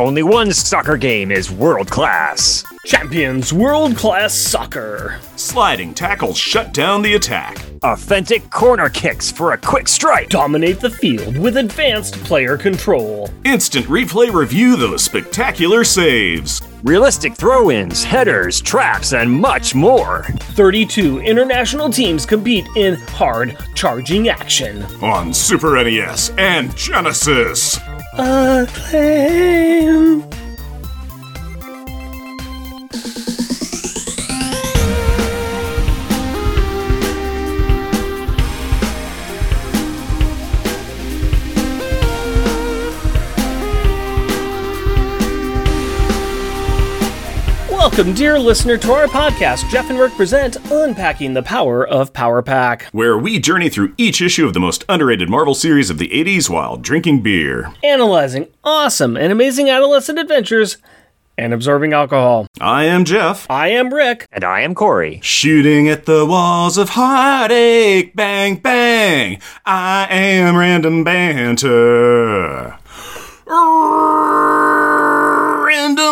Only one soccer game is world class. Champions World Class Soccer. Sliding tackles shut down the attack. Authentic corner kicks for a quick strike. Dominate the field with advanced player control. Instant replay review those spectacular saves. Realistic throw ins, headers, traps, and much more. 32 international teams compete in hard charging action. On Super NES and Genesis. Acclaim. Welcome, dear listener, to our podcast. Jeff and Rick present Unpacking the Power of Power Pack. Where we journey through each issue of the most underrated Marvel series of the 80s while drinking beer. analyzing awesome and amazing adolescent adventures and absorbing alcohol. I am Jeff. I am Rick. And I am Corey. Shooting at the walls of heartache, bang, bang. I am random banter.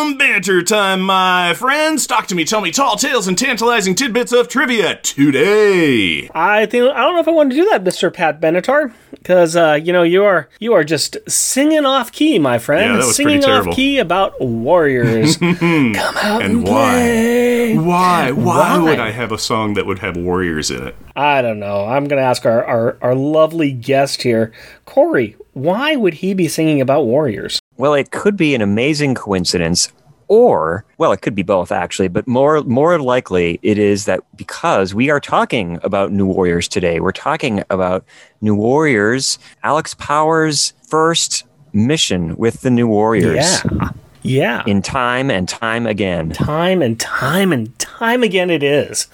Random banter time, my friends. Talk to me, tell me tall tales and tantalizing tidbits of trivia today. I think I don't know if I want to do that, Mister Pat Benatar, because uh, you know you are you are just singing off key, my friend. Yeah, that was singing pretty off key about warriors. Come out and, And why? play. Why? Why Why? would I have a song that would have warriors in it? I don't know. I'm going to ask our, our our lovely guest here, Corey. Why would he be singing about warriors? Well, it could be an amazing coincidence, or well, it could be both actually, but more more likely it is that because we are talking about New Warriors today, we're talking about New Warriors, Alex Powers' first mission with the New Warriors Yeah, yeah. in time and time again. time and time and time again it is.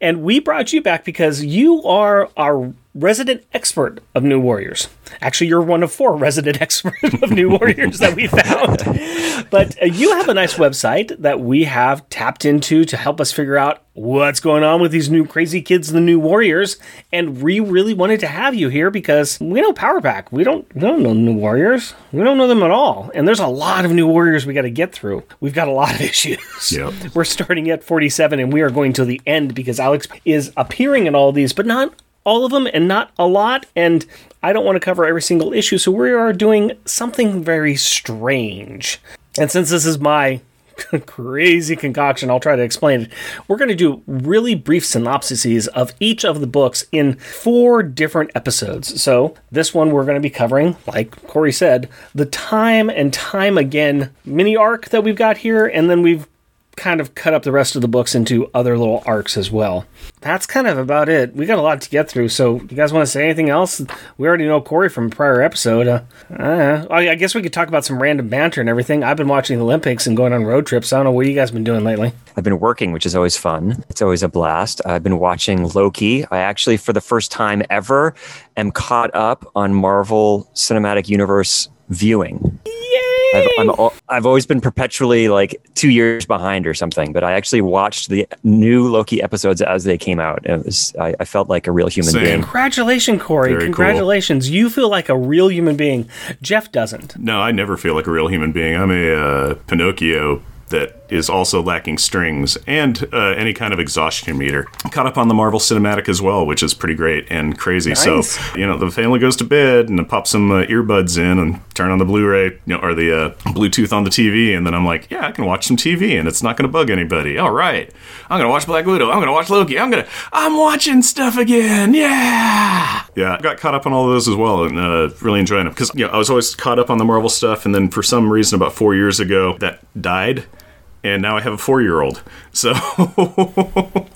And we brought you back because you are our resident expert of New Warriors. Actually, you're one of four resident experts of New Warriors that we found. But uh, you have a nice website that we have tapped into to help us figure out what's going on with these new crazy kids, the New Warriors. And we really wanted to have you here because we know Power Pack. We don't, we don't know New Warriors. We don't know them at all. And there's a lot of New Warriors we got to get through. We've got a lot of issues. Yep. We're starting at 47 and we are going to the end because Alex is appearing in all these, but not all of them and not a lot. And I don't want to cover every single issue. So we are doing something very strange. And since this is my crazy concoction, I'll try to explain it. We're going to do really brief synopsises of each of the books in four different episodes. So, this one we're going to be covering, like Corey said, the time and time again mini arc that we've got here, and then we've kind of cut up the rest of the books into other little arcs as well. That's kind of about it. We got a lot to get through. So, you guys want to say anything else? We already know Corey from a prior episode. Uh, uh, I guess we could talk about some random banter and everything. I've been watching the Olympics and going on road trips. I don't know what you guys been doing lately. I've been working, which is always fun. It's always a blast. I've been watching Loki. I actually, for the first time ever, am caught up on Marvel Cinematic Universe viewing. I've, I'm, I've always been perpetually like two years behind or something, but I actually watched the new Loki episodes as they came out. It was, I, I felt like a real human Same. being. Congratulations, Corey. Very cool. Congratulations. You feel like a real human being. Jeff doesn't. No, I never feel like a real human being. I'm a uh, Pinocchio that is also lacking strings and uh, any kind of exhaustion meter. Caught up on the Marvel Cinematic as well, which is pretty great and crazy. Nice. So, you know, the family goes to bed and I pop some uh, earbuds in and turn on the Blu-ray you know, or the uh, Bluetooth on the TV, and then I'm like, yeah, I can watch some TV and it's not going to bug anybody. All right, I'm going to watch Black Widow. I'm going to watch Loki. I'm going to, I'm watching stuff again. Yeah, yeah. I got caught up on all of those as well and uh, really enjoying them because you know I was always caught up on the Marvel stuff, and then for some reason about four years ago that died. And now I have a four-year-old, so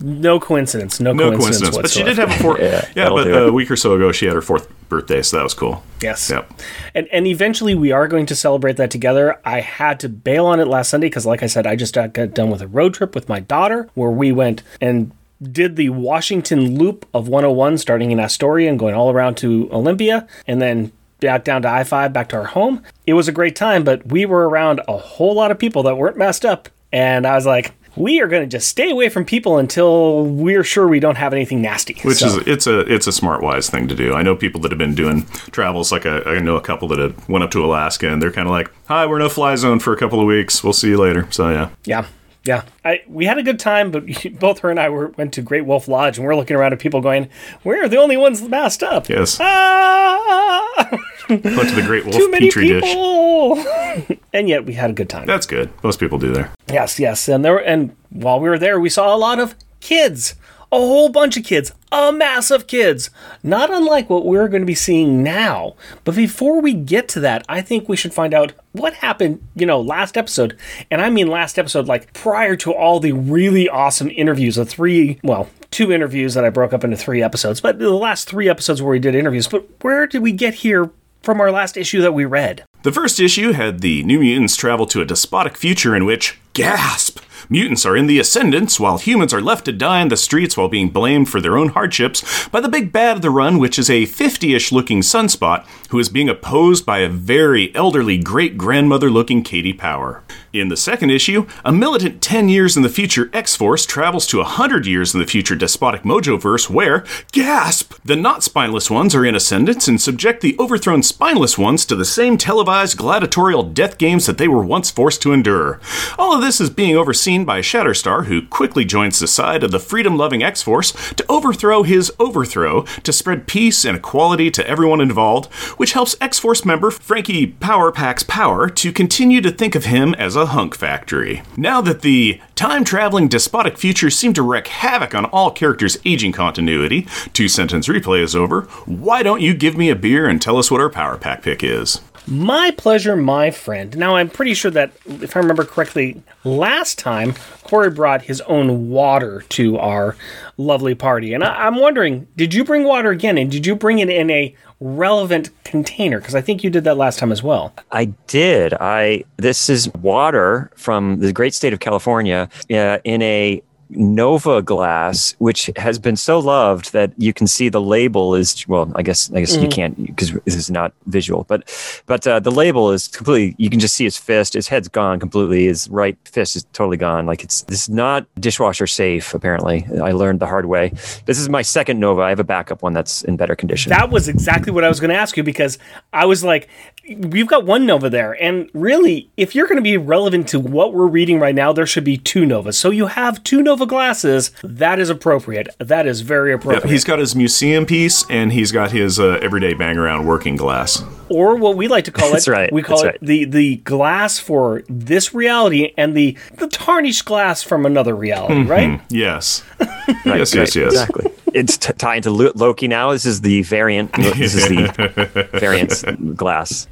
No coincidence. No, no coincidence. coincidence. But she did have a four. Yeah, yeah, but a week or so ago, she had her fourth birthday, so that was cool. Yes. Yep. And and eventually we are going to celebrate that together. I had to bail on it last Sunday because, like I said, I just got got done with a road trip with my daughter where we went and did the Washington loop of 101, starting in Astoria and going all around to Olympia, and then back down to I 5 back to our home. It was a great time, but we were around a whole lot of people that weren't messed up. And I was like, we are going to just stay away from people until we're sure we don't have anything nasty. Which So- is it's a it's a smart wise thing to do. I know people that have been doing travels like I, I know a couple that have went up to Alaska and they're kind of like, "Hi, we're no fly zone for a couple of weeks. We'll see you later." So yeah, Yeah, yeah. I we had a good time, but both her and I were, went to Great Wolf Lodge, and we're looking around at people going, "We're the only ones masked up." yes, Ah, went to the Great Wolf too many Petri dish. and yet we had a good time. That's good. Most people do there. Yes, yes, and there and while we were there, we saw a lot of kids, a whole bunch of kids, a mass of kids, not unlike what we're going to be seeing now. But before we get to that, I think we should find out what happened, you know, last episode, and I mean last episode, like prior to all the really awesome interviews, the three, well. Two interviews that I broke up into three episodes, but the last three episodes where we did interviews. But where did we get here from our last issue that we read? The first issue had the New Mutants travel to a despotic future in which, gasp, mutants are in the ascendance while humans are left to die in the streets while being blamed for their own hardships by the big bad of the run, which is a 50 ish looking sunspot who is being opposed by a very elderly great grandmother looking Katie Power. In the second issue, a militant 10 years in the future X Force travels to 100 years in the future despotic Mojoverse where, gasp, the not spineless ones are in ascendance and subject the overthrown spineless ones to the same televised gladiatorial death games that they were once forced to endure. All of this is being overseen by Shatterstar, who quickly joins the side of the freedom loving X Force to overthrow his overthrow to spread peace and equality to everyone involved, which helps X Force member Frankie Power Packs Power to continue to think of him as a hunk factory. Now that the time traveling despotic future seem to wreak havoc on all characters' aging continuity, two sentence replay is over. Why don't you give me a beer and tell us what our Power Pack pick is? My pleasure, my friend. Now, I'm pretty sure that, if I remember correctly, last time Corey brought his own water to our lovely party. And I, I'm wondering, did you bring water again? And did you bring it in a relevant container? Because I think you did that last time as well. I did. I this is water from the great state of California uh, in a Nova glass, which has been so loved that you can see the label is well. I guess I guess you can't because this is not visual, but but uh, the label is completely. You can just see his fist. His head's gone completely. His right fist is totally gone. Like it's this is not dishwasher safe. Apparently, I learned the hard way. This is my second Nova. I have a backup one that's in better condition. That was exactly what I was going to ask you because I was like, we've got one Nova there. And really, if you're going to be relevant to what we're reading right now, there should be two Novas. So you have two Nova glasses. That is appropriate. That is very appropriate. He's got his museum piece and he's got his uh, everyday bang around working glass. or what we like to call it, That's right, we call that's it right. the the glass for this reality and the the tarnished glass from another reality, right? Yes. Right, yes, yes, right, yes. Exactly. It's t- tied to Lo- Loki now. This is the variant. This is the variant glass.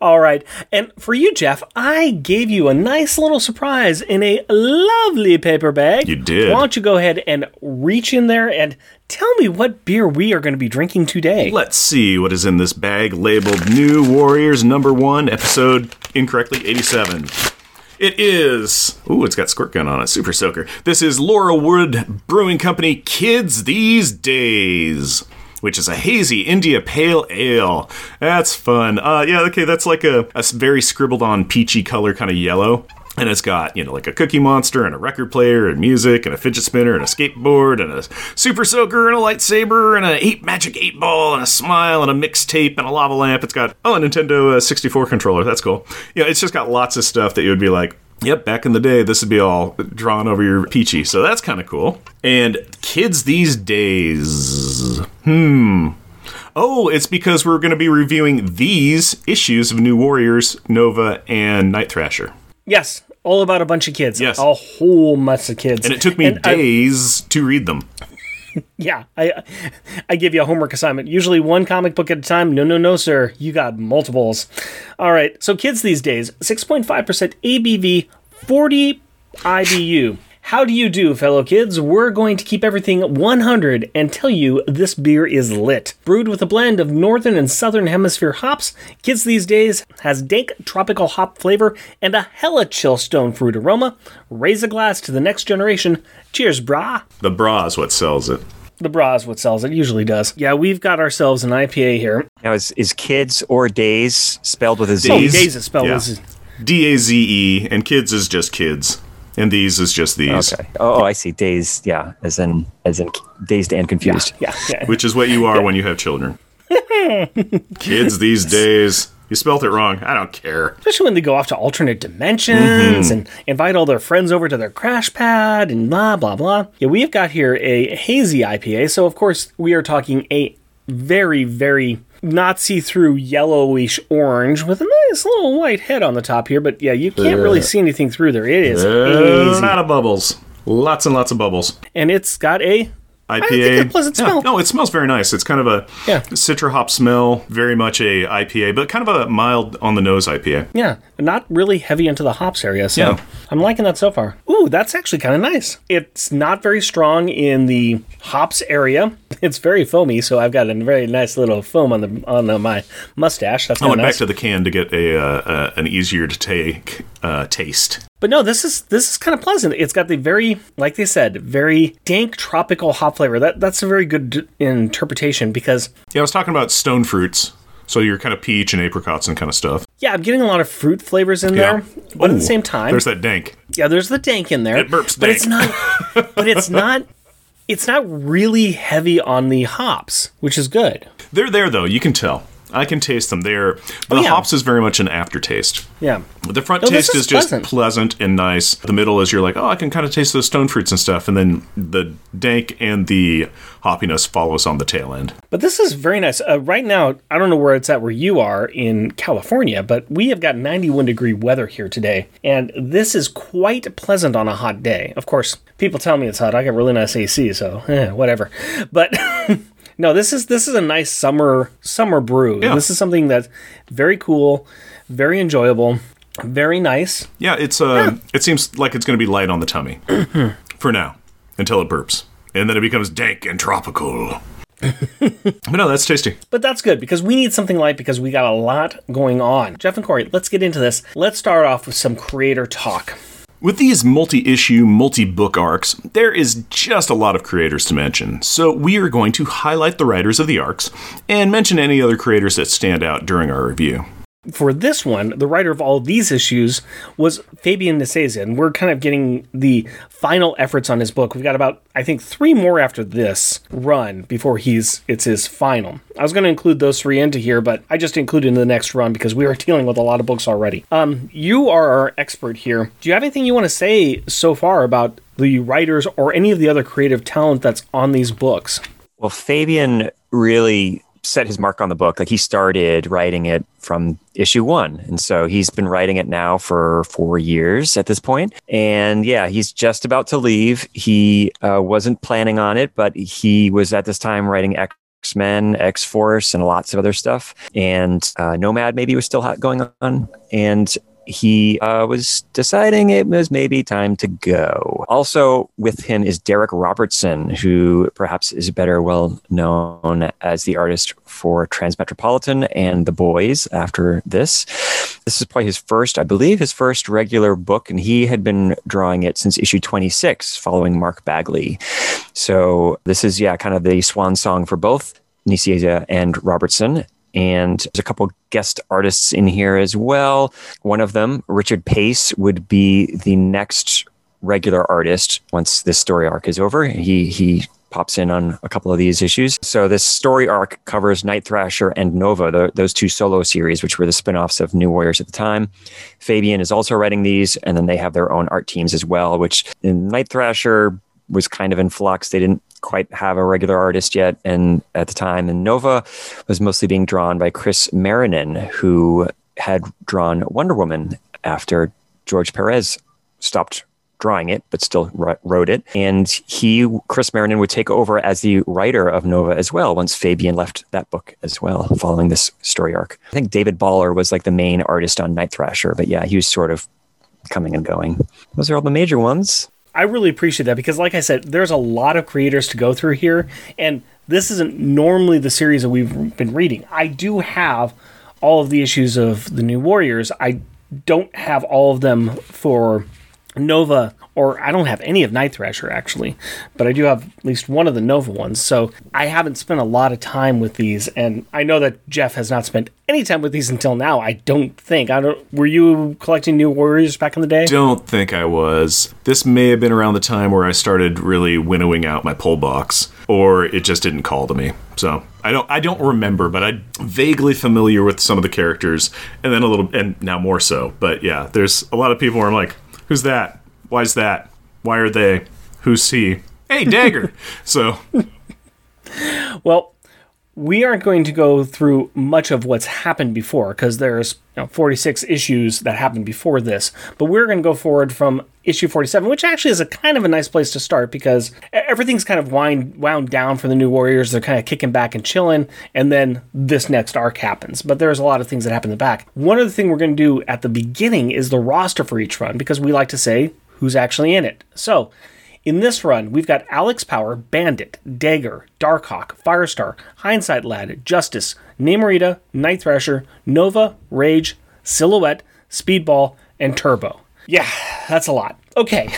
All right. And for you, Jeff, I gave you a nice little surprise in a lovely paper bag. You did. Why don't you go ahead and reach in there and tell me what beer we are going to be drinking today? Let's see what is in this bag labeled New Warriors Number One, episode incorrectly 87. It is. Ooh, it's got squirt gun on it. Super soaker. This is Laurelwood Brewing Company Kids These Days. Which is a hazy India Pale Ale. That's fun. Uh, yeah, okay, that's like a, a very scribbled on peachy color, kind of yellow. And it's got, you know, like a cookie monster and a record player and music and a fidget spinner and a skateboard and a super soaker and a lightsaber and a eight magic eight ball and a smile and a mixtape and a lava lamp. It's got, oh, a Nintendo uh, 64 controller. That's cool. Yeah, it's just got lots of stuff that you would be like, Yep, back in the day, this would be all drawn over your peachy, so that's kind of cool. And kids these days, hmm. Oh, it's because we're going to be reviewing these issues of New Warriors, Nova, and Night Thrasher. Yes, all about a bunch of kids. Yes. A whole mess of kids. And it took me And I- days to read them. yeah, I I give you a homework assignment. Usually one comic book at a time. No, no, no, sir. You got multiples. All right. So kids these days, 6.5% ABV, 40 IBU. How do you do, fellow kids? We're going to keep everything 100 and tell you this beer is lit. Brewed with a blend of northern and southern hemisphere hops, Kids These Days has dank tropical hop flavor and a hella chill stone fruit aroma. Raise a glass to the next generation. Cheers, brah. The bra is what sells it. The bra is what sells. It usually does. Yeah, we've got ourselves an IPA here. Now, is, is kids or days spelled with a Z? Oh, Days? days is spelled Yeah. as D A Z E, and kids is just kids. And these is just these, Okay. Oh, I see. Dazed. Yeah, as in as in dazed and confused. Yeah, yeah. which is what you are when you have children. Kids these days, you spelt it wrong. I don't care. Especially when they go off to alternate dimensions Mm-hmm. and invite all their friends over to their crash pad and blah, blah, blah. Yeah, we've got here a hazy IPA. So, of course, we are talking a very, very not see through yellowish orange with a nice little white head on the top here. But yeah, you can't really see anything through there. It is A lot of bubbles, lots and lots of bubbles. And it's got a IPA. pleasant Yeah, smell. No, it smells very nice. It's kind of a Yeah. citra hop smell, very much a IPA, but kind of a mild on the nose IPA. Yeah, not really heavy into the hops area. So Yeah. I'm liking that so far. Ooh, that's actually kind of nice. It's not very strong in the hops area. It's very foamy, so I've got a very nice little foam on the on uh, my mustache. That's I went of back to the can to get a uh, uh, an easier to take uh, taste. But no, this is this is kind of pleasant. It's got the very, like they said, very dank tropical hop flavor. That that's a very good d- interpretation because Yeah, I was talking about stone fruits, so you're kind of peach and apricots and kind of stuff. yeah, I'm getting a lot of fruit flavors in Yeah. there, but at the same time, there's that dank. Yeah, there's the dank in there. It burps dank. but it's not. but it's not. It's not really heavy on the hops, which is good. They're there though. You can tell. I can taste them. They're the Oh, yeah. hops is very much an aftertaste. Yeah, The front No, taste is is, just pleasant. pleasant and nice. The middle is you're like, oh, I can kind of taste those stone fruits and stuff, and then the dank and the hoppiness follows on the tail end. but this is very nice. Uh, right now, I don't know where it's at where you are in California, but we have got 91 degree weather here today, and this is quite pleasant on a hot day. Of course, people tell me it's hot. I got really nice AC, so eh, whatever. But. No, this is this is a nice summer summer brew. Yeah. This is something that's very cool, very enjoyable, very nice. Yeah, it's uh, it seems like it's going to be light on the tummy for now until it burps, and then it becomes dank and tropical. but no, that's tasty. But that's good because we need something light because we got a lot going on. Jeff and Corey, let's get into this. Let's start off with some creator talk. With these multi issue, multi book arcs, there is just a lot of creators to mention, so we are going to highlight the writers of the arcs and mention any other creators that stand out during our review. For this one, the writer of all these issues was Fabian Nicieza, and we're kind of getting the final efforts on his book. We've got about, I think, three more after this run before he's it's his final. I was going to include those three into here, but I just included in the next run because we are dealing with a lot of books already. Um, you are our expert here. Do you have anything you want to say so far about the writers or any of the other creative talent that's on these books? Well, Fabian really set his mark on the book. Like he started writing it from issue one. And so he's been writing it now for four years at this point. And yeah, he's just about to leave. He uh, wasn't planning on it, but he was at this time writing X. Men, X Force, and lots of other stuff. And uh, Nomad maybe was still hot going on. And he uh, was deciding it was maybe time to go. Also, with him is Darick Robertson, who perhaps is better well known as the artist for Transmetropolitan and The Boys after this. This is probably his first, I believe, his first regular book, and he had been drawing it since issue 26, following Mark Bagley. So, this is, yeah, kind of the swan song for both Nicieza and Robertson. And there's a couple guest artists in here as well. One of them, Richard Pace, would be the next regular artist once this story arc is over. He he pops in on a couple of these issues. So this story arc covers Night Thrasher and Nova, the, those two solo series, which were the spin-offs of New Warriors at the time. Fabian is also writing these, and then they have their own art teams as well, which in Night Thrasher was kind of in flux. They didn't quite have a regular artist yet and at the time. And Nova was mostly being drawn by Chris Marrinan, who had drawn Wonder Woman after George Perez stopped drawing it, but still wrote it. And he, Chris Marrinan, would take over as the writer of Nova as well once Fabian left that book as well, following this story arc. I think David Baller was like the main artist on Night Thrasher, but yeah, he was sort of coming and going. Those are all the major ones. I really appreciate that because, like I said, there's a lot of creators to go through here, and this isn't normally the series that we've been reading. I do have all of the issues of the New Warriors. I don't have all of them for Nova, or I don't have any of Night Thrasher actually, but I do have at least one of the Nova ones. So I haven't spent a lot of time with these, and I know that Jeff has not spent any time with these until now. I don't think. I don't. Were you collecting New Warriors back in the day? Don't think I was. This may have been around the time where I started really winnowing out my pull box, or it just didn't call to me. So I don't. I don't remember, but I'm vaguely familiar with some of the characters, and then a little, and now more so. But yeah, there's a lot of people where I'm like Who's that? Why's that? Why are they? Who's he? Hey, Dagger. so, well, we aren't going to go through much of what's happened before because there's you know, 46 issues that happened before this, but we're going to go forward from issue 47, which actually is a kind of a nice place to start because everything's kind of wind, wound down for the new Warriors. They're kind of kicking back and chilling, and then this next arc happens. But there's a lot of things that happen in the back. One of the things we're going to do at the beginning is the roster for each run because we like to say who's actually in it. So in this run, we've got Alex Power, Bandit, Dagger, Darkhawk, Firestar, Hindsight Lad, Justice, Namorita, Night Thrasher, Nova, Rage, Silhouette, Speedball, and Turbo. Yeah, that's a lot. Okay.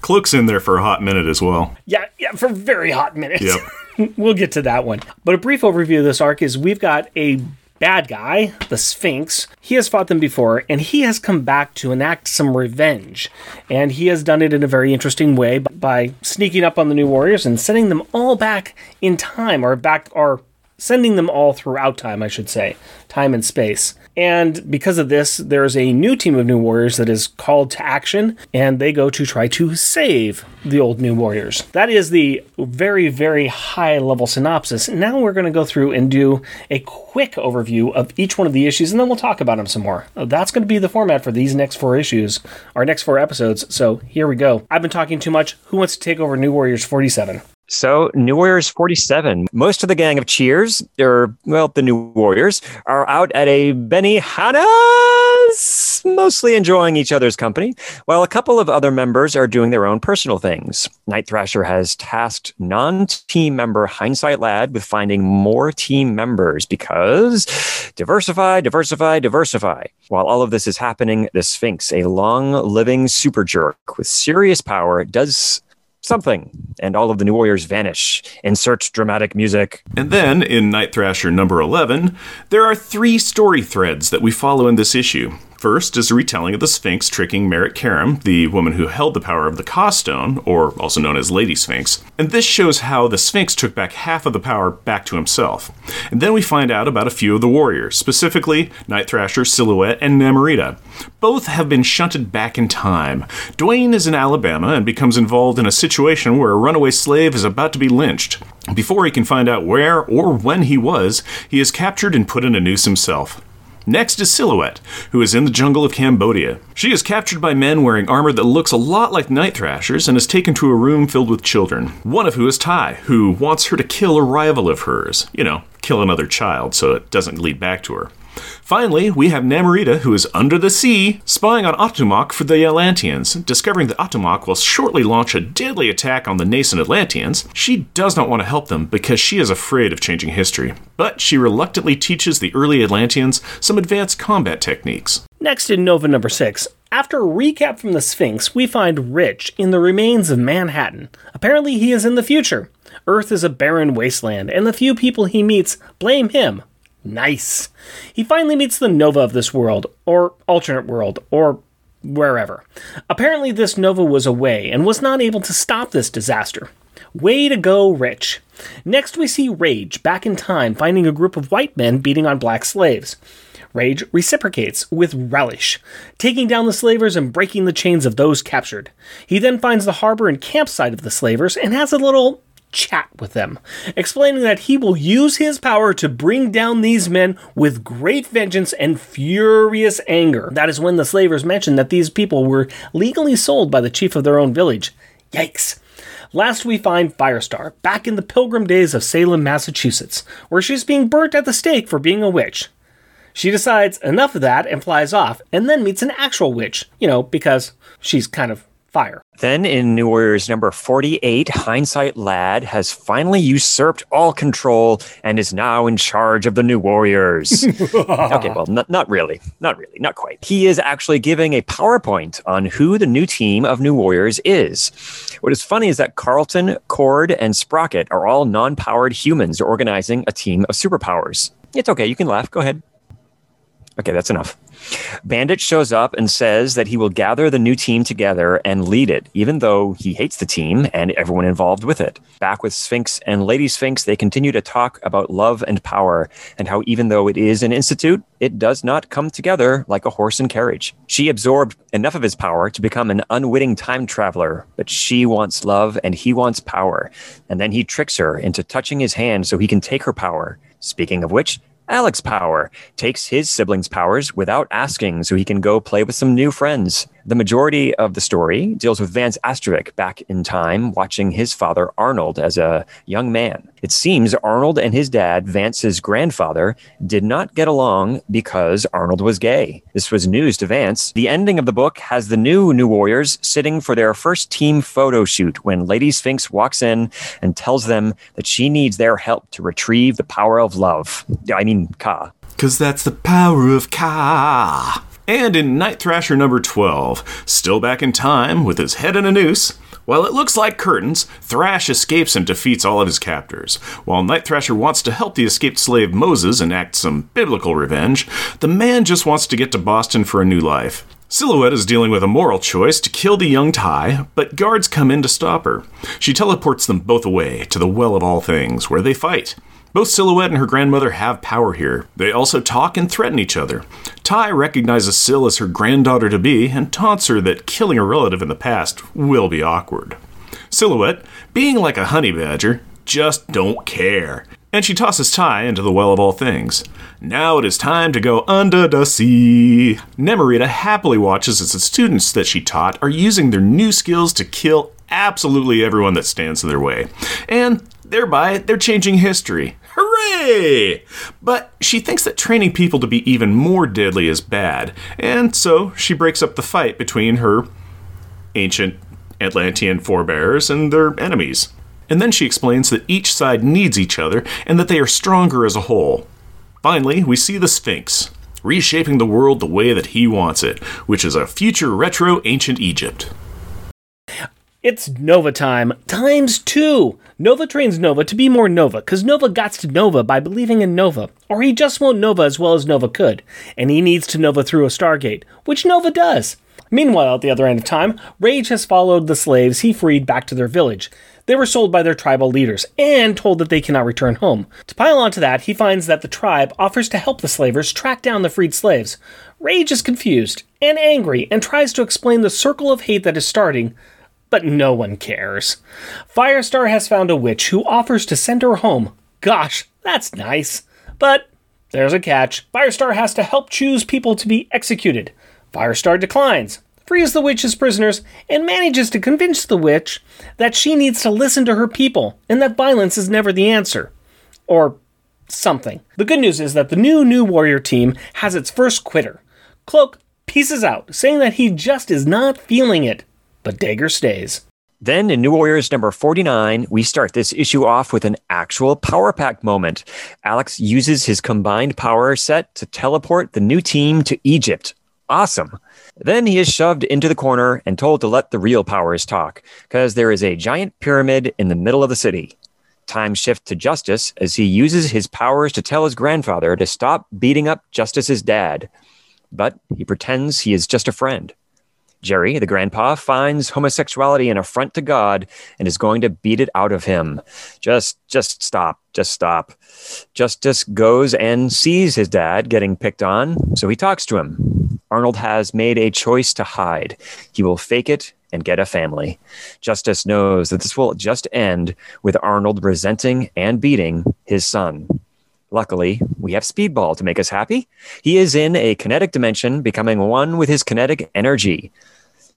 Cloak's in there for a hot minute as well. Yeah, yeah, for very hot minutes. Yep. we'll get to that one. But a brief overview of this arc is we've got a bad guy, the Sphinx. He has fought them before, and he has come back to enact some revenge. And he has done it in a very interesting way by sneaking up on the New Warriors and sending them all back in time, or back, or sending them all throughout time, I should say, time and space. And because of this, there's a new team of New Warriors that is called to action, and they go to try to save the old New Warriors. That is the very, very high level synopsis. Now we're going to go through and do a quick overview of each one of the issues, and then we'll talk about them some more. That's going to be the format for these next four issues, our next four episodes. So here we go. I've been talking too much. Who wants to take over New Warriors 47? So, New Warriors 47. Most of the gang of Cheers, or, well, the New Warriors, are out at a Benihana's, mostly enjoying each other's company, while a couple of other members are doing their own personal things. Night Thrasher has tasked non team member Hindsight Lad with finding more team members because diversify, diversify, diversify. While all of this is happening, the Sphinx, a long living super jerk with serious power, does something, and all of the New Warriors vanish. Insert dramatic music. And then, in Night Thrasher number 11, there are three story threads that we follow in this issue. First is a retelling of the Sphinx tricking Merritt Karam, the woman who held the power of the Ka stone, or also known as Lady Sphinx. And this shows how the Sphinx took back half of the power back to himself. And then we find out about a few of the warriors, specifically Night Thrasher, Silhouette, and Namorita. Both have been shunted back in time. Dwayne is in Alabama and becomes involved in a situation where a runaway slave is about to be lynched. Before he can find out where or when he was, he is captured and put in a noose himself. Next is Silhouette, who is in the jungle of Cambodia. She is captured by men wearing armor that looks a lot like Night Thrasher's and is taken to a room filled with children, one of who is Tai, who wants her to kill a rival of hers. You know, kill another child so it doesn't lead back to her. Finally, we have Namorita, who is under the sea, spying on Atumok for the Atlanteans. Discovering that Atumok will shortly launch a deadly attack on the nascent Atlanteans, she does not want to help them because she is afraid of changing history. But she reluctantly teaches the early Atlanteans some advanced combat techniques. Next in Nova number 6, after a recap from the Sphinx, we find Rich in the remains of Manhattan. Apparently, he is in the future. Earth is a barren wasteland, and the few people he meets blame him Nice. He finally meets the Nova of this world, or alternate world, or wherever. Apparently, this Nova was away and was not able to stop this disaster. Way to go, Rich. Next, we see Rage back in time finding a group of white men beating on black slaves. Rage reciprocates with relish, taking down the slavers and breaking the chains of those captured. He then finds the harbor and campsite of the slavers and has a little chat with them, explaining that he will use his power to bring down these men with great vengeance and furious anger. That is when the slavers mention that these people were legally sold by the chief of their own village. Yikes. Last, we find Firestar back in the pilgrim days of Salem, Massachusetts, where she's being burnt at the stake for being a witch. She decides enough of that and flies off, and then meets an actual witch, you know, because she's kind of Fire. Then in New Warriors number 48, Hindsight Lad has finally usurped all control and is now in charge of the New Warriors. okay, well, not, not really. Not really. Not quite. He is actually giving a PowerPoint on who the new team of New Warriors is. What is funny is that Carlton, Cord, and Sprocket are all non powered humans organizing a team of superpowers. It's okay. You can laugh. Go ahead. Okay, that's enough. Bandit shows up and says that he will gather the new team together and lead it, even though he hates the team and everyone involved with it. Back with Sphinx and Lady Sphinx, they continue to talk about love and power and how even though it is an institute, it does not come together like a horse and carriage. She absorbed enough of his power to become an unwitting time traveler, but she wants love and he wants power. And then he tricks her into touching his hand so he can take her power. Speaking of which, Alex Power takes his siblings' powers without asking so he can go play with some new friends. The majority of the story deals with Vance Astrovik back in time watching his father Arnold as a young man. It seems Arnold and his dad, Vance's grandfather, did not get along because Arnold was gay. This was news to Vance. The ending of the book has the new New Warriors sitting for their first team photo shoot when Lady Sphinx walks in and tells them that she needs their help to retrieve the power of love. I mean, Ka. Because that's the power of Ka. And in Night Thrasher number 12, still back in time with his head in a noose, while it looks like curtains, Thrash escapes and defeats all of his captors. While Night Thrasher wants to help the escaped slave Moses enact some biblical revenge, the man just wants to get to Boston for a new life. Silhouette is dealing with a moral choice to kill the young Tai, but guards come in to stop her. She teleports them both away to the Well of All Things, where they fight. Both Silhouette and her grandmother have power here. They also talk and threaten each other. Tai recognizes Sil as her granddaughter to be and taunts her that killing a relative in the past will be awkward. Silhouette, being like a honey badger, just don't care. And she tosses Tai into the well of all things. Now it is time to go under the sea. Namorita happily watches as the students that she taught are using their new skills to kill absolutely everyone that stands in their way. And thereby, they're changing history. Hooray! But she thinks that training people to be even more deadly is bad, and so she breaks up the fight between her ancient Atlantean forebears and their enemies. And then she explains that each side needs each other and that they are stronger as a whole. Finally, we see the Sphinx, reshaping the world the way that he wants it, which is a future retro ancient Egypt. It's Nova time, times two. Nova trains Nova to be more Nova, because Nova gots to Nova by believing in Nova, or he just won't Nova as well as Nova could, and he needs to Nova through a Stargate, which Nova does. Meanwhile, at the other end of time, Rage has followed the slaves he freed back to their village. They were sold by their tribal leaders and told that they cannot return home. To pile onto that, he finds that the tribe offers to help the slavers track down the freed slaves. Rage is confused and angry and tries to explain the circle of hate that is starting, but no one cares. Firestar has found a witch who offers to send her home. Gosh, that's nice. But there's a catch. Firestar has to help choose people to be executed. Firestar declines, frees the witch's prisoners, and manages to convince the witch that she needs to listen to her people and that violence is never the answer. Or something. The good news is that the new New Warrior team has its first quitter. Cloak pieces out, saying that he just is not feeling it but Dagger stays. Then in New Warriors number 49, we start this issue off with an actual power pack moment. Alex uses his combined power set to teleport the new team to Egypt. Awesome. Then he is shoved into the corner and told to let the real powers talk, because there is a giant pyramid in the middle of the city. Time shift to Justice as he uses his powers to tell his grandfather to stop beating up Justice's dad. But he pretends he is just a friend. Jerry, the grandpa, finds homosexuality an affront to God and is going to beat it out of him. Just, just stop. Just stop. Justice goes and sees his dad getting picked on, so he talks to him. Arnold has made a choice to hide. He will fake it and get a family. Justice knows that this will just end with Arnold resenting and beating his son. Luckily, we have Speedball to make us happy. He is in a kinetic dimension, becoming one with his kinetic energy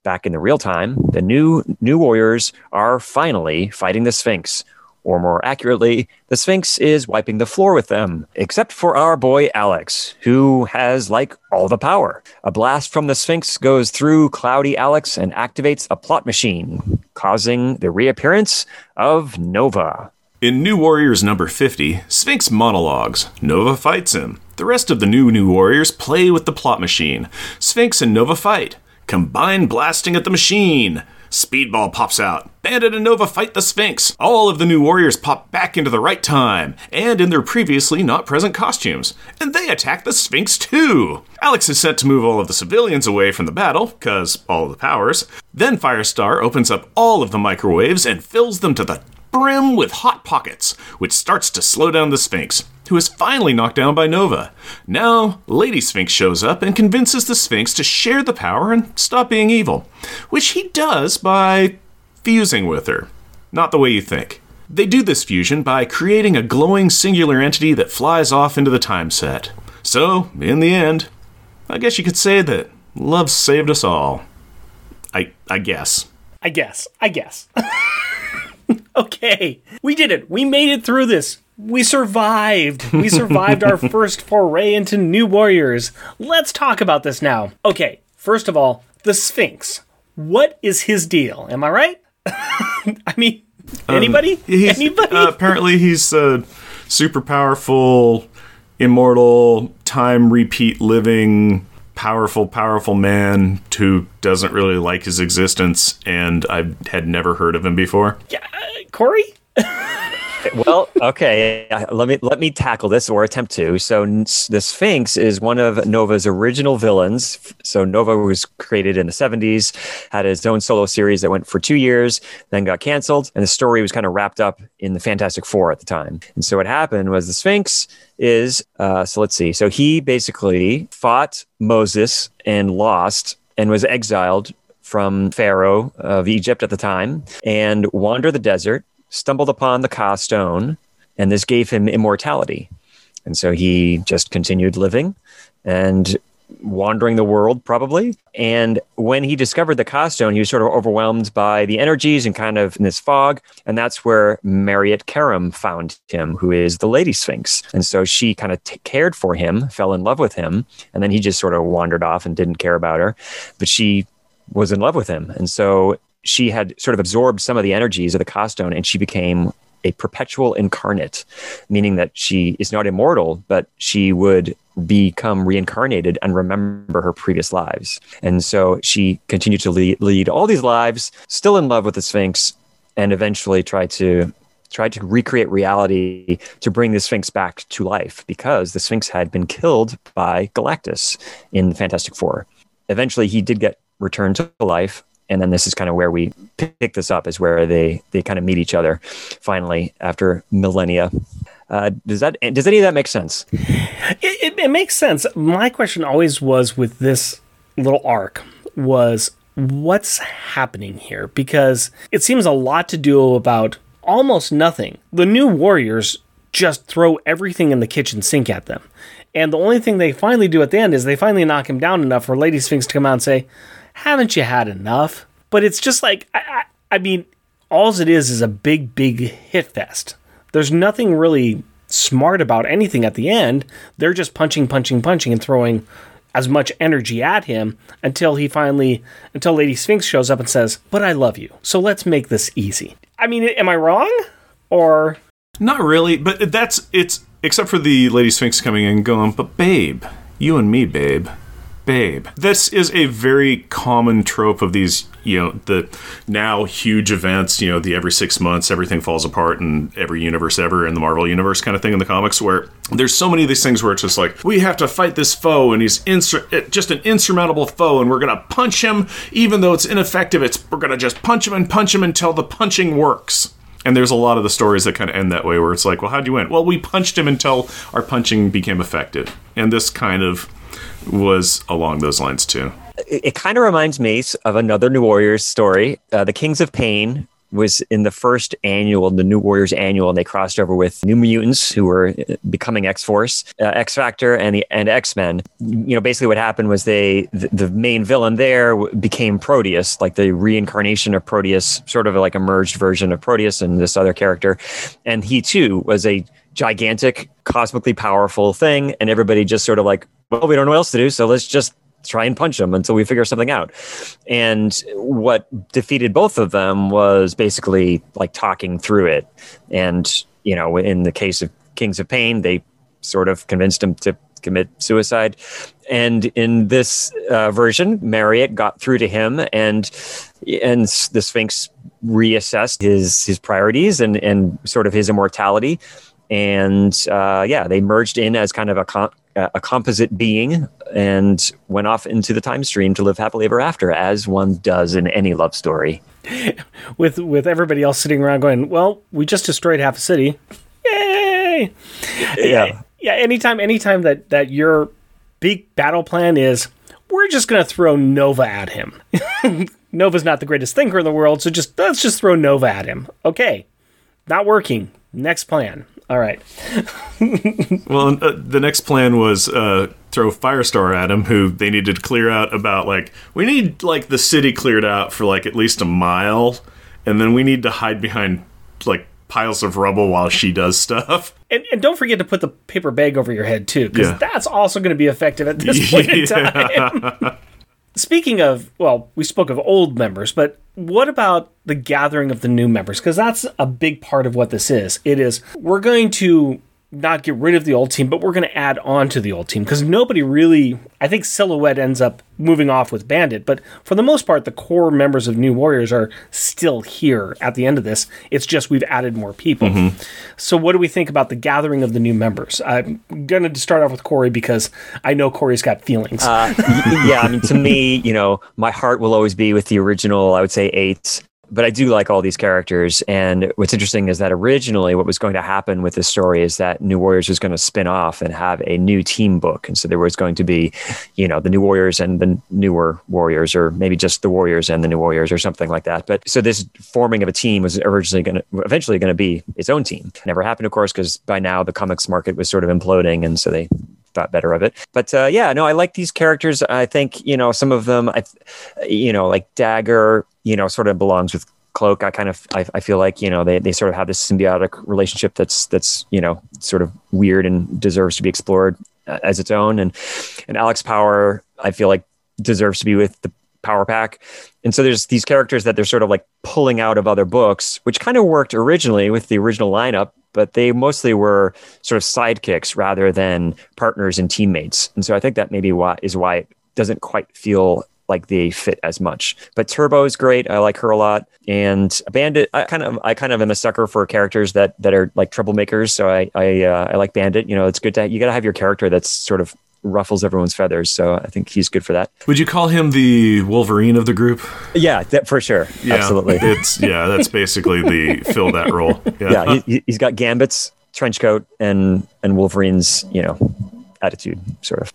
back in the real time, the new new warriors are finally fighting the Sphinx, Or more accurately, the Sphinx is wiping the floor with them, except for our boy Alex, who has like all the power. A blast from the Sphinx goes through Cloudy Alex and activates a plot machine, causing the reappearance of Nova. In New Warriors number 50, Sphinx monologues. Nova fights him. The rest of the new New Warriors play with the plot machine. Sphinx and Nova fight. Combine blasting at the machine. Speedball pops out. Bandit and Nova fight the Sphinx. All of the new warriors pop back into the right time and in their previously not present costumes. And they attack the Sphinx too. Alex is sent to move all of the civilians away from the battle, because all the powers. Then Firestar opens up all of the microwaves and fills them to the brim with hot pockets, which starts to slow down the Sphinx who is finally knocked down by Nova. Now, Lady Sphinx shows up and convinces the Sphinx to share the power and stop being evil, which he does by fusing with her. Not the way you think. They do this fusion by creating a glowing singular entity that flies off into the time set. So, in the end, I guess you could say that love saved us all. I I guess. I guess. I guess. okay. We did it. We made it through this. We survived. We survived our first foray into New Warriors. Let's talk about this now. Okay, first of all, the Sphinx. What is his deal? Am I right? I mean, anybody? Um, anybody? Uh, apparently, he's a super powerful, immortal, time repeat living, powerful, powerful man who doesn't really like his existence, and I had never heard of him before. Yeah, uh, Corey? well, okay. Let me let me tackle this or attempt to. So the Sphinx is one of Nova's original villains. So Nova was created in the 70s, had his own solo series that went for 2 years, then got canceled, and the story was kind of wrapped up in the Fantastic 4 at the time. And so what happened was the Sphinx is uh, so let's see. So he basically fought Moses and lost and was exiled from Pharaoh of Egypt at the time and wandered the desert stumbled upon the Ka stone, and this gave him immortality. And so he just continued living and wandering the world, probably. And when he discovered the Ka stone, he was sort of overwhelmed by the energies and kind of in this fog. And that's where Mariette Karam found him, who is the Lady Sphinx. And so she kind of t- cared for him, fell in love with him. And then he just sort of wandered off and didn't care about her. But she was in love with him. And so she had sort of absorbed some of the energies of the Ka stone and she became a perpetual incarnate, meaning that she is not immortal, but she would become reincarnated and remember her previous lives. And so she continued to lead, lead all these lives, still in love with the Sphinx, and eventually try to try to recreate reality to bring the Sphinx back to life because the Sphinx had been killed by Galactus in Fantastic Four. Eventually, he did get returned to life, and then this is kind of where we pick this up is where they they kind of meet each other finally after millennia. Uh, does that does any of that make sense? It, it, it makes sense. My question always was with this little arc was what's happening here? Because it seems a lot to do about almost nothing. The new warriors just throw everything in the kitchen sink at them. And the only thing they finally do at the end is they finally knock him down enough for lady sphinx to come out and say haven't you had enough? But it's just like, I, I, I mean, all it is is a big, big hit fest. There's nothing really smart about anything at the end. They're just punching, punching, punching, and throwing as much energy at him until he finally, until Lady Sphinx shows up and says, But I love you, so let's make this easy. I mean, am I wrong? Or. Not really, but that's, it's, except for the Lady Sphinx coming in going, But babe, you and me, babe babe. This is a very common trope of these, you know, the now huge events, you know, the every six months everything falls apart in every universe ever in the Marvel universe kind of thing in the comics where there's so many of these things where it's just like, we have to fight this foe and he's insur- just an insurmountable foe and we're going to punch him even though it's ineffective. It's we're going to just punch him and punch him until the punching works. And there's a lot of the stories that kind of end that way where it's like, well, how'd you win? Well, we punched him until our punching became effective. And this kind of was along those lines too. It, it kind of reminds me of another New Warriors story, uh, the Kings of Pain was in the first annual, the New Warriors annual, and they crossed over with New Mutants, who were uh, becoming X Force, uh, X Factor, and the and X Men. You know, basically what happened was they the, the main villain there became Proteus, like the reincarnation of Proteus, sort of like a merged version of Proteus and this other character, and he too was a gigantic, cosmically powerful thing, and everybody just sort of like, well, we don't know what else to do, so let's just try and punch them until we figure something out. And what defeated both of them was basically like talking through it. And, you know, in the case of Kings of Pain, they sort of convinced him to commit suicide. And in this uh, version, Marriott got through to him, and and the Sphinx reassessed his his priorities and and sort of his immortality. And uh, yeah, they merged in as kind of a com- a composite being and went off into the time stream to live happily ever after, as one does in any love story. with with everybody else sitting around going, "Well, we just destroyed half a city, yay!" Yeah, yeah. Anytime, anytime that that your big battle plan is, we're just going to throw Nova at him. Nova's not the greatest thinker in the world, so just let's just throw Nova at him. Okay, not working. Next plan. All right. well, uh, the next plan was uh, throw Firestar at him, who they needed to clear out about like we need like the city cleared out for like at least a mile, and then we need to hide behind like piles of rubble while she does stuff. And, and don't forget to put the paper bag over your head too, because yeah. that's also going to be effective at this point in time. Speaking of, well, we spoke of old members, but what about the gathering of the new members? Because that's a big part of what this is. It is, we're going to not get rid of the old team, but we're going to add on to the old team because nobody really. I think Silhouette ends up moving off with Bandit, but for the most part, the core members of New Warriors are still here at the end of this. It's just we've added more people. Mm-hmm. So, what do we think about the gathering of the new members? I'm going to start off with Corey because I know Corey's got feelings. Uh, yeah, I mean, to me, you know, my heart will always be with the original. I would say eight but I do like all these characters. And what's interesting is that originally what was going to happen with this story is that New Warriors was going to spin off and have a new team book. And so there was going to be, you know, the New Warriors and the newer Warriors, or maybe just the Warriors and the New Warriors, or something like that. But so this forming of a team was originally going to, eventually going to be its own team. Never happened, of course, because by now the comics market was sort of imploding. And so they thought better of it. But uh, yeah, no, I like these characters. I think you know some of them. I, you know, like Dagger. You know, sort of belongs with Cloak. I kind of I, I feel like you know they, they sort of have this symbiotic relationship that's that's you know sort of weird and deserves to be explored uh, as its own. And and Alex Power, I feel like deserves to be with the Power Pack. And so there's these characters that they're sort of like pulling out of other books, which kind of worked originally with the original lineup, but they mostly were sort of sidekicks rather than partners and teammates. And so I think that maybe why is why it doesn't quite feel like they fit as much. But Turbo is great. I like her a lot. And Bandit, I kind of I kind of am a sucker for characters that that are like troublemakers. So I I, uh, I like Bandit. You know, it's good to you got to have your character that's sort of ruffles everyone's feathers. So I think he's good for that. Would you call him the Wolverine of the group? Yeah, that, for sure. Yeah, Absolutely. It's yeah, that's basically the fill that role. Yeah, yeah he, has got Gambit's trench coat and and Wolverine's you know attitude, sort of.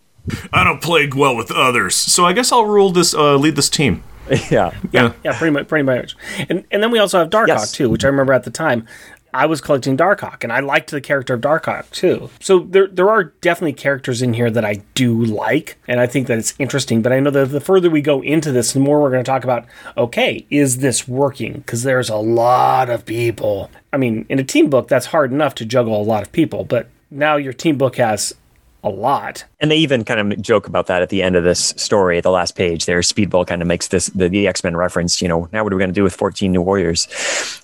I don't play well with others, so I guess I'll rule this, uh, lead this team. Yeah, yeah, yeah, pretty much, pretty much. And and then we also have Darkhawk yes. too, which I remember at the time. I was collecting Darkhawk, and I liked the character of Darkhawk too. So there, there are definitely characters in here that I do like, and I think that it's interesting. But I know that the further we go into this, the more we're going to talk about. Okay, is this working? Because there's a lot of people. I mean, in a team book, that's hard enough to juggle a lot of people, but now your team book has a lot. And they even kind of joke about that at the end of this story, at the last page there. Speedball kind of makes this the, the X Men reference. You know, now what are we going to do with 14 new warriors?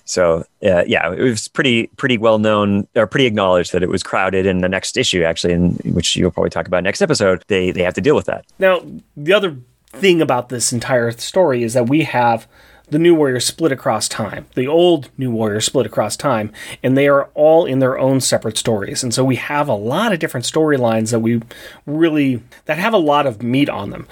So uh, yeah, it was pretty pretty well known or pretty acknowledged that it was crowded. In the next issue, actually, in which you'll probably talk about next episode, they they have to deal with that. Now the other thing about this entire story is that we have the New Warriors split across time. The old New Warriors split across time, and they are all in their own separate stories. And so we have a lot of different storylines that we really that have a lot of meat on them.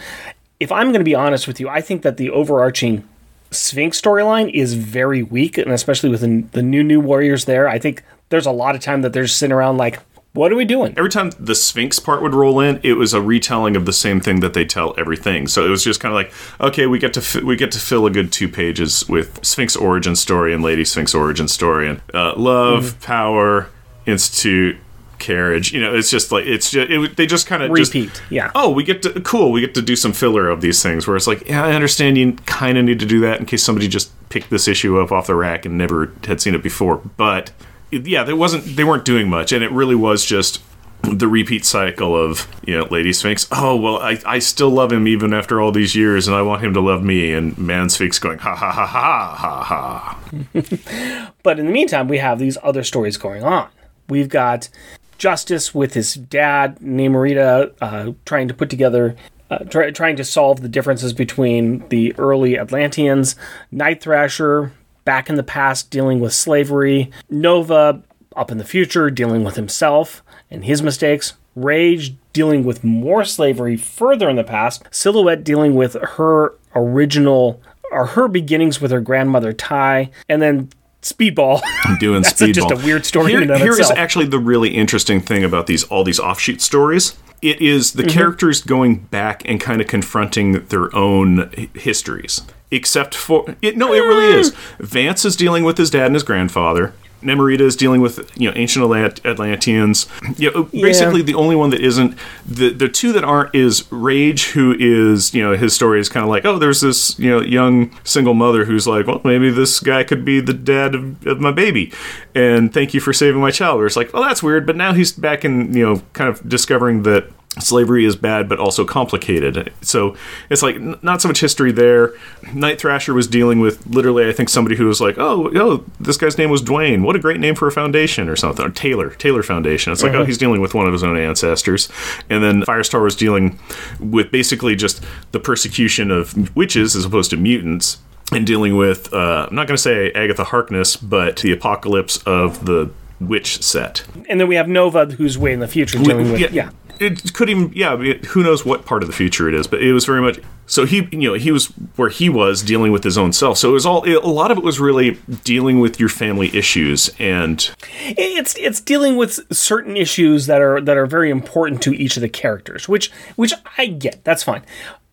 If I'm going to be honest with you, I think that the overarching Sphinx storyline is very weak, and especially with the, the new New Warriors there, I think there's a lot of time that they're sitting around like, What are we doing? Every time the Sphinx part would roll in, it was a retelling of the same thing that they tell everything. So it was just kind of like, okay, we get to fi- we get to fill a good two pages with Sphinx origin story and Lady Sphinx origin story and uh, love, Mm-hmm. power, institute, carriage. You know, it's just like it's just it, they just kind of Repeat, yeah. Oh, we get to cool. We get to do some filler of these things where it's like, yeah, I understand you kind of need to do that in case somebody just picked this issue up off the rack and never had seen it before. But yeah, there wasn't they weren't doing much, and it really was just the repeat cycle of you know Lady Sphinx. Oh well, I, I still love him even after all these years, and I want him to love me. And Man Sphinx going ha ha ha ha ha ha. But in the meantime, we have these other stories going on. We've got Justice with his dad, Namorita, uh, trying to put together, uh, try, trying to solve the differences between the early Atlanteans. Night Thrasher, back in the past, dealing with slavery. Nova, up in the future, dealing with himself and his mistakes. Rage, dealing with more slavery further in the past. Silhouette, dealing with her original, or her beginnings with her grandmother Tai. And then Speedball. I'm doing That's a- speedball. just a weird story Here, in and of here is actually the really interesting thing about these all these offshoot stories. It is Mm-hmm. the characters going back and kind of confronting their own h- histories. Except for it, no, it really is. Vance is dealing with his dad and his grandfather. Namorita is dealing with you know ancient Atlant- Atlanteans. You know, basically the only one that isn't the the two that aren't is Rage, who is you know his story is kind of like oh there's this you know young single mother who's like well maybe this guy could be the dad of, of my baby, and thank you for saving my child. Where it's like oh that's weird, but now he's back in you know kind of discovering that slavery is bad but also complicated. So it's like n- not so much history there. Night thrasher was dealing with literally i think somebody who was like oh oh this guy's name was dwayne what a great name for a foundation or something or taylor taylor foundation. It's like oh he's dealing with one of his own ancestors. And then firestar was dealing with basically just the persecution of witches as opposed to mutants and dealing with uh, i'm not going to say agatha harkness but the apocalypse of the witch set. And then we have Nova, who's way in the future, dealing with yeah. It could even, yeah. I mean, who knows what part of the future it is? But it was very much. So he, you know, he was where he was dealing with his own self. So it was all. It, a lot of it was really dealing with your family issues, and It's it's dealing with certain issues that are that are very important to each of the characters, which which I get. That's fine.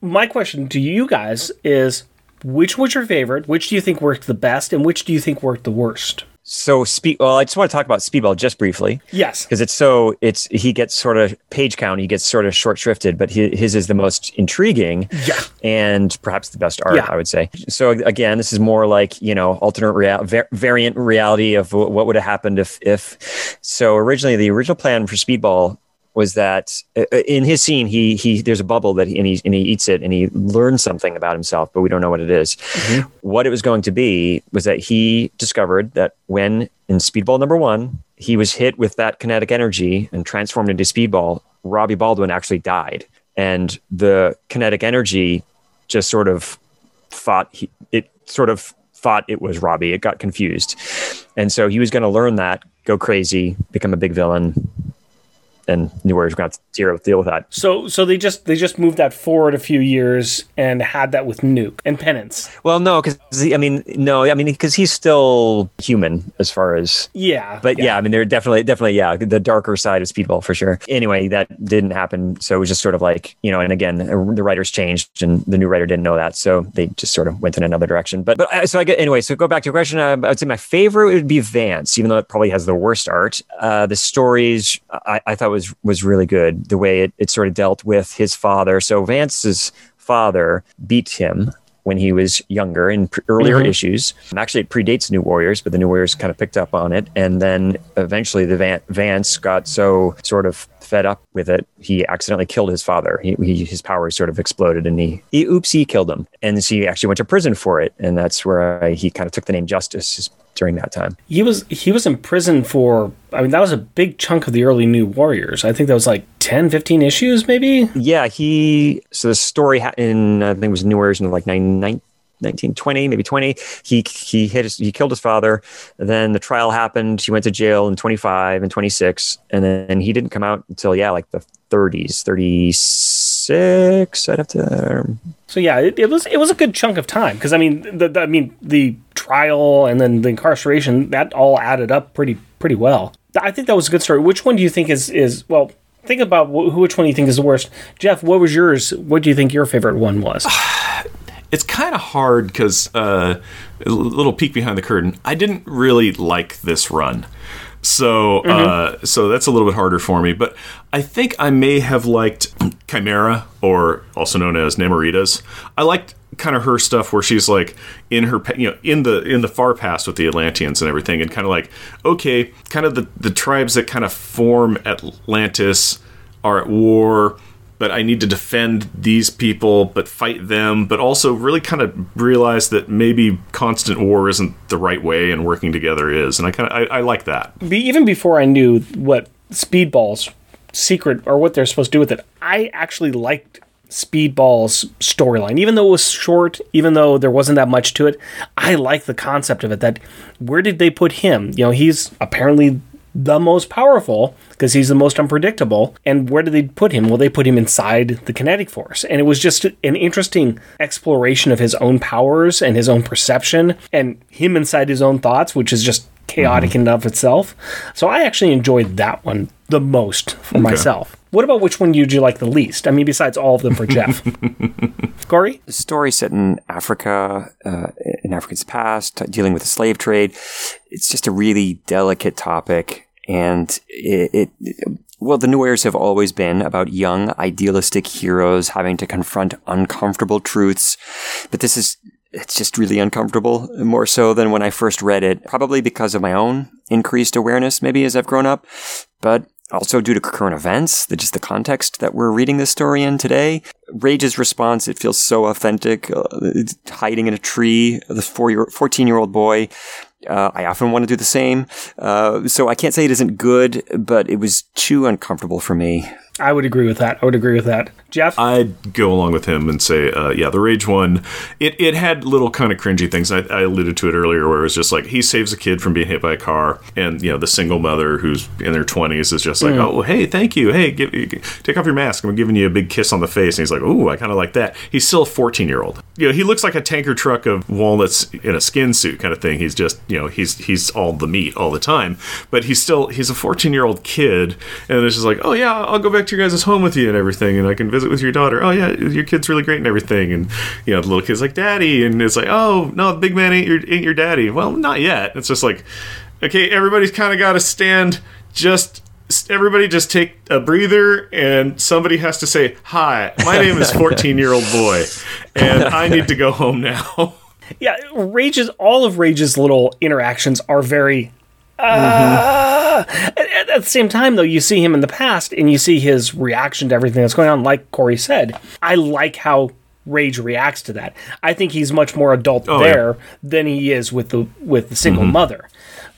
My question to you guys is which was your favorite? Which do you think worked the best, and which do you think worked the worst? So speed. Well, I just want to talk about Speedball just briefly Yes. because it's so it's he gets sort of page count. He gets sort of short shrifted, but his, his is the most intriguing. Yeah. and perhaps the best art, Yeah. I would say. So again, this is more like you know alternate real var- variant reality of wh- what would have happened if if. So originally, the original plan for Speedball was that uh, in his scene he he there's a bubble that he, and he and he eats it and he learns something about himself, but we don't know what it is. What it was going to be was that he discovered that when in Speedball number one he was hit with that kinetic energy and transformed into Speedball, Robbie Baldwin actually died, and the kinetic energy just sort of thought he, it sort of thought it was Robbie. It got confused, and so he was going to learn that, go crazy, become a big villain, and New Warriors going to have to deal with that. So so they just they just moved that forward a few years and had that with Nuke and Penance. Well, no, because I mean, no, I mean, because he's still human as far as. Yeah. But yeah. I mean, they're definitely, definitely, yeah, the darker side of Speedball for sure. Anyway, that didn't happen, so it was just sort of like you know, and again, the writers changed, and the new writer didn't know that, so they just sort of went in another direction. But but uh, so I get anyway. So go back to your question. Uh, I would say my favorite would be Vance, even though it probably has the worst art. Uh, the stories I, I thought was was really good. The way it, it sort of dealt with his father. So Vance's father beat him when he was younger in pr- earlier mm-hmm. issues. And actually, it predates New Warriors, but the New Warriors kind of picked up on it. And then eventually, the Van- Vance got so sort of fed up with it, he accidentally killed his father. He, he, his powers sort of exploded, and he, he oops, he killed him. And so he actually went to prison for it, and that's where he kind of took the name Justice during that time. He was he was in prison for I mean that was a big chunk of the early New Warriors. I think that was like 10 15 issues maybe. Yeah, he. So the story ha- in I think it was New Warriors in like nine, nine, 1920, maybe 20. He he hit his, he killed his father. Then the trial happened. He went to jail in 25 and 26, and then he didn't come out until yeah, like the 30s, 36. I'd have to. Um, so yeah, it, it was it was a good chunk of time because I mean the, the I mean the trial and then the incarceration that all added up pretty pretty well. I think that was a good story. Which one do you think is is well? Think about wh- which one do you think is the worst. Jeff, what was yours? What do you think your favorite one was? it's kind of hard because uh, a little peek behind the curtain. I didn't really like this run, so uh, so that's a little bit harder for me. But I think I may have liked Kymaera, or also known as Namoritas. I liked kind of her stuff where she's like in her you know in the in the far past with the Atlanteans and everything, and kind of like okay, kind of the the tribes that kind of form Atlantis are at war but I need to defend these people, but fight them, but also really kind of realize that maybe constant war isn't the right way and working together is. And I kind of, I, I like that. Even before I knew what Speedball's secret or what they're supposed to do with it, I actually liked Speedball's storyline. Even though it was short, even though there wasn't that much to it, I like the concept of it. That where did they put him? You know, he's apparently the most powerful because he's the most unpredictable. And where did they put him? Well, they put him inside the kinetic force. And it was just an interesting exploration of his own powers and his own perception and him inside his own thoughts, which is just chaotic mm-hmm. in and of itself. So I actually enjoyed that one the most for okay. myself. What about which one did you like the least? I mean, besides all of them for Jeff. Corey? The story set in Africa, uh, in Africa's past, dealing with the slave trade. It's just a really delicate topic. And it, it well, the Noirs have always been about young, idealistic heroes having to confront uncomfortable truths. But this is it's just really uncomfortable, more so than when I first read it, probably because of my own increased awareness, maybe as I've grown up, but also due to current events, just the context that we're reading this story in today. Rage's response, it feels so authentic, uh, hiding in a tree, the four year, 14 year old boy. Uh, I often want to do the same. Uh, so I can't say it isn't good, but it was too uncomfortable for me. I would agree with that. I would agree with that. Jeff? I'd go along with him and say, uh, yeah, the Rage one, it, it had little kind of cringy things. I, I, alluded to it earlier where it was just like he saves a kid from being hit by a car, and, you know, the single mother who's in their 20s is just like, mm. oh, hey, thank you. Hey, give, take off your mask. I'm giving you a big kiss on the face. And he's like, oh, I kind of like that. He's still a 14 year old. You know, he looks like a tanker truck of walnuts in a skin suit kind of thing. He's just, you know, he's he's all the meat all the time, but he's still, he's a 14 year old kid, and it's just like, oh, yeah, I'll go back to your guys' home with you and everything, and I can visit with your daughter. Oh yeah, your kid's really great and everything. And you know, the little kid's like, "Daddy," and it's like, "Oh no, the big man ain't your ain't your daddy." Well, not yet. It's just like, okay, everybody's kind of got to stand. Just everybody, just take a breather, and somebody has to say, "Hi, my name is 14 year old boy, and I need to go home now." Yeah, Rage's all of Rage's little interactions are very uh, at, at, the same time, though, you see him in the past and you see his reaction to everything that's going on. Like Corey said, I like how Rage reacts to that. I think he's much more adult oh, there yeah. than he is with the with the single mm-hmm. mother.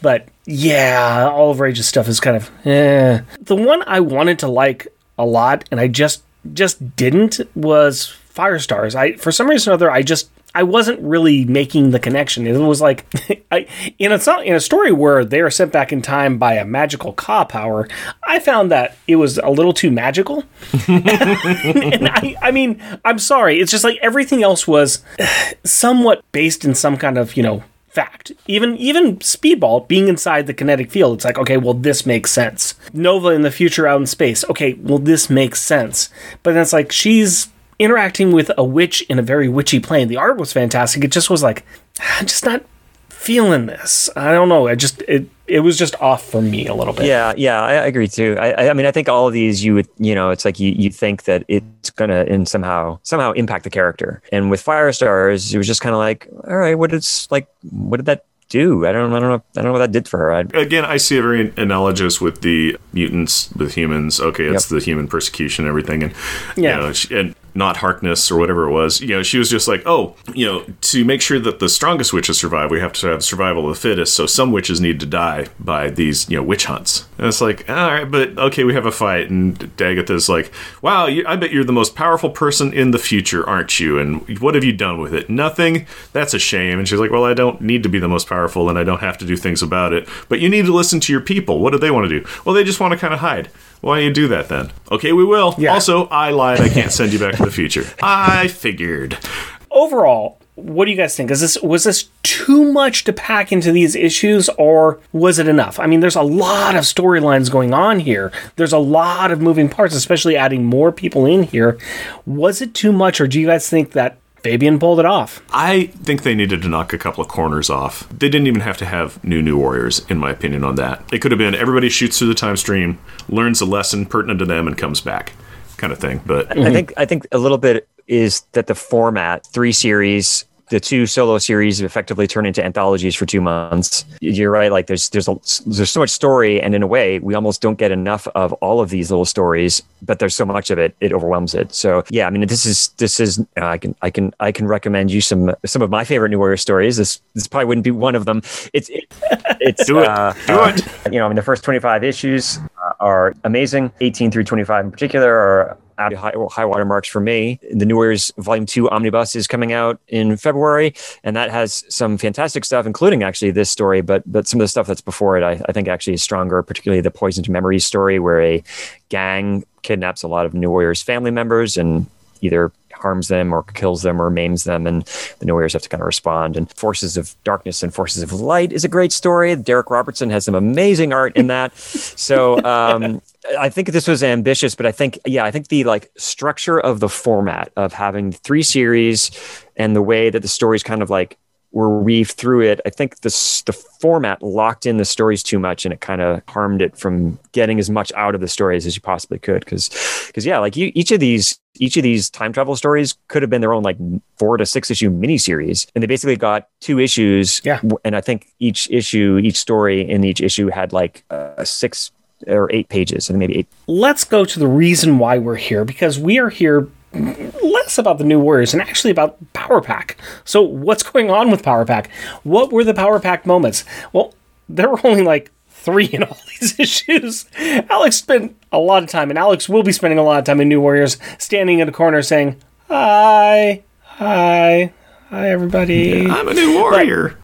But yeah, all of Rage's stuff is kind of eh. The one I wanted to like a lot, and I just just didn't was Firestars. I for some reason or other I just I wasn't really making the connection. It was like I, in a in a story where they are sent back in time by a magical Ka power. I found that it was a little too magical. and I, I mean, I'm sorry. It's just like everything else was somewhat based in some kind of you know fact. Even even Speedball being inside the kinetic field, it's like, okay, well, this makes sense. Nova in the future out in space, okay, well, this makes sense. But then it's like she's interacting with a witch in a very witchy plane. The art was fantastic. It just was like, I'm just not feeling this. I don't know. I just it it was just off for me a little bit. Yeah, yeah, I agree too. I, I mean, I think all of these you would, you know, it's like you, you think that it's gonna in somehow somehow impact the character. And with Firestars, it was just kind of like, all right, what is like, what did that do? I don't, I don't know, I don't know what that did for her. I, Again, I see it very analogous with the mutants with humans. Okay, it's yep. the human persecution and everything, and yeah, you know, she, and not Harkness or whatever it was. You know, she was just like, oh, you know, to make sure that the strongest witches survive, we have to have survival of the fittest. So some witches need to die by these, you know, witch hunts. And it's like, all right, but okay, we have a fight. And Dagatha's like, wow, you, I bet you're the most powerful person in the future, aren't you? And what have you done with it? Nothing. That's a shame. And she's like, well, I don't need to be the most powerful and I don't have to do things about it. But you need to listen to your people. What do they want to do? Well, they just want to kind of hide. Why don't you do that then? Okay, we will. Yeah. Also, I lied. I can't send you back to the future. I figured. Overall, what do you guys think? Is this was this too much to pack into these issues, or was it enough? I mean, there's a lot of storylines going on here. There's a lot of moving parts, especially adding more people in here. Was it too much, or do you guys think that Fabian pulled it off? I think they needed to knock a couple of corners off. They didn't even have to have new New Warriors, in my opinion, on that. It could have been everybody shoots through the time stream, learns a lesson pertinent to them, and comes back, kind of thing. But I think I think a little bit is that the format three series the two solo series effectively turn into anthologies for two months. You're right. Like there's there's a, there's so much story, and in a way, we almost don't get enough of all of these little stories. But there's so much of it, it overwhelms it. So yeah, I mean, this is this is uh, I can I can I can recommend you some some of my favorite New Warrior stories. This this probably wouldn't be one of them. It's it, it's do it uh, do uh, it. You know, I mean, the first 25 issues uh, are amazing. 18 through 25 in particular are at high, high water marks for me. The New Warriors Volume 2 Omnibus is coming out in February, and that has some fantastic stuff, including actually this story, but but some of the stuff that's before it, I, I think actually is stronger, particularly the Poisoned Memories story, where a gang kidnaps a lot of New Warriors family members and either harms them or kills them or maims them and the warriors have to kind of respond. And forces of darkness and forces of light is a great story. Darick robertson has some amazing art in that. So um, i think this was ambitious but i think yeah i think the like structure of the format of having three series and the way that the stories kind of like were weaved through it. I think the the format locked in the stories too much, and it kind of harmed it from getting as much out of the stories as you possibly could. Because, because yeah, like you, each of these each of these time travel stories could have been their own like four to six issue miniseries, and they basically got two issues. Yeah, and I think each issue, each story in each issue had like uh, six or eight pages, and maybe eight. Let's go to the reason why we're here because we are here less about the new Warriors and actually about Power Pack. So, what's going on with Power Pack? What were the Power Pack moments? Well, there were only like three in all these issues. Alex spent a lot of time, and Alex will be spending a lot of time in New Warriors, standing in a corner saying, Hi, hi, hi, everybody. I'm a new warrior.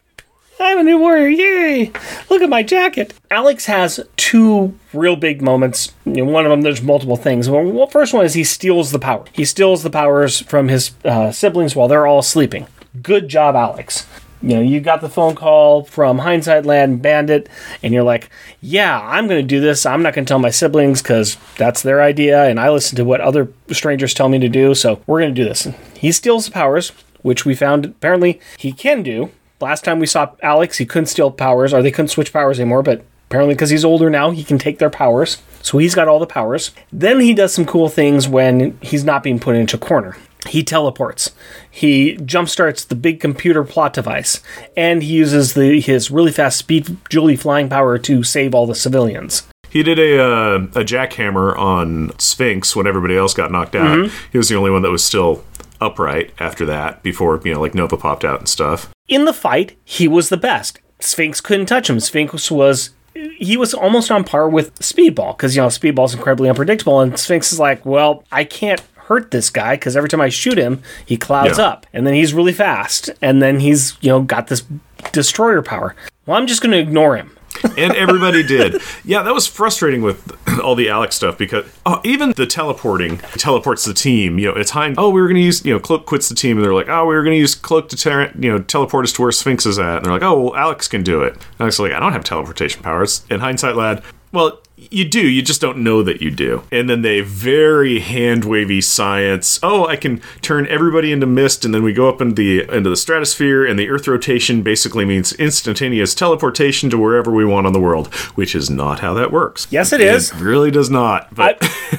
I'm a new warrior. Yay! Look at my jacket. Alex has two real big moments. One of them, there's multiple things. Well, first one is he steals the power. He steals the powers from his uh, siblings while they're all sleeping. Good job, Alex. You know, you got the phone call from Hindsight Land Bandit, and you're like, yeah, I'm going to do this. I'm not going to tell my siblings because that's their idea, and I listen to what other strangers tell me to do, so we're going to do this. He steals the powers, which we found apparently he can do last time we saw Alex, he couldn't steal powers, or they couldn't switch powers anymore, but apparently because he's older now, he can take their powers. So he's got all the powers. Then he does some cool things when he's not being put into a corner. He teleports. He jumpstarts the big computer plot device, and he uses the his really fast speed Julie flying power to save all the civilians. He did a uh, a jackhammer on Sphinx when everybody else got knocked out. Mm-hmm. He was the only one that was still upright after that before you know like Nova popped out and stuff. In the fight, he was the best. Sphinx couldn't touch him. Sphinx was he was almost on par with Speedball because you know Speedball's incredibly unpredictable, and Sphinx is like, well, I can't hurt this guy because every time I shoot him, he clouds yeah. up, and then he's really fast, and then he's you know got this destroyer power. Well, I'm just going to ignore him and everybody did. Yeah, that was frustrating with all the Alex stuff because oh, even the teleporting teleports the team. You know, it's Hein. Oh, we were going to use you know Cloak quits the team, and they're like, oh, we were going to use Cloak to ter- you know teleport us to where Sphinx is at. And they're like, oh, well, Alex can do it. And Alex is like, I don't have teleportation powers. In hindsight, lad, well, you do, you just don't know that you do. And then they very hand wavy science. Oh, I can turn everybody into mist, and then we go up into the into the stratosphere, and the Earth rotation basically means instantaneous teleportation to wherever we want on the world, which is not how that works. Yes, it is. It really does not. But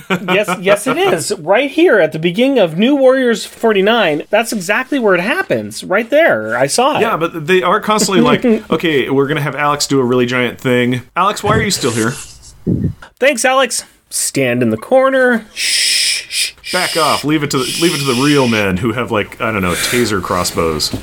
I, yes, yes, it is. Right here at the beginning of New Warriors 49, that's exactly where it happens. Right there, I saw it. Yeah, but they are constantly like, okay, we're gonna have Alex do a really giant thing. Alex, why are you still here? Thanks, Alex. Stand in the corner. Shh, shh. Back off. Leave it to the, leave it to the real men who have like I don't know taser crossbows.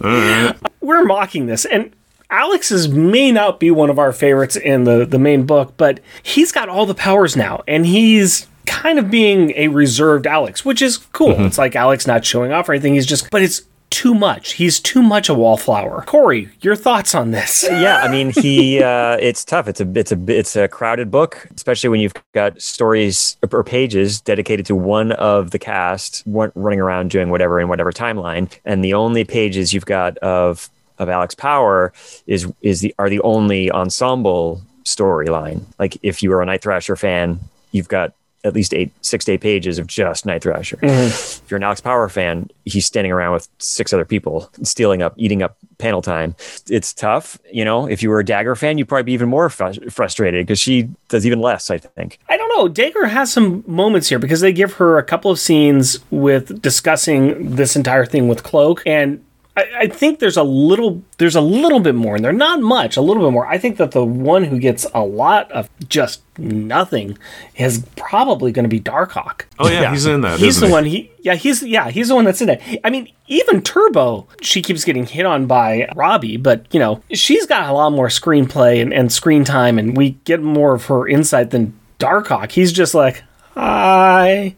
We're mocking this, and Alex's may not be one of our favorites in the the main book, but he's got all the powers now, and he's kind of being a reserved Alex, which is cool. Mm-hmm. It's like Alex not showing off or anything. He's just, but it's too much. He's too much a wallflower. Corey, your thoughts on this? yeah, I mean, he. Uh, it's tough. It's a it's a it's a crowded book, especially when you've got stories or pages dedicated to one of the cast running around doing whatever in whatever timeline, and the only pages you've got of of Alex Power is is the are the only ensemble storyline. Like if you were a Night Thrasher fan, you've got at least eight, six to eight pages of just Night Thrasher. Mm-hmm. If you're an Alex Power fan, he's standing around with six other people, stealing up, eating up panel time. It's tough, you know. If you were a Dagger fan, you'd probably be even more fr- frustrated because she does even less. I think. I don't know. Dagger has some moments here because they give her a couple of scenes with discussing this entire thing with Cloak, and I, I think there's a little there's a little bit more in there. Not much, a little bit more. I think that the one who gets a lot of just nothing is probably going to be Darkhawk. Oh yeah, he's in that. He's isn't the he? one. He yeah. He's yeah. He's the one that's in it. I mean, even Turbo, she keeps getting hit on by Robbie, but you know, she's got a lot more screenplay and, and screen time, and we get more of her insight than Darkhawk. He's just like, hi.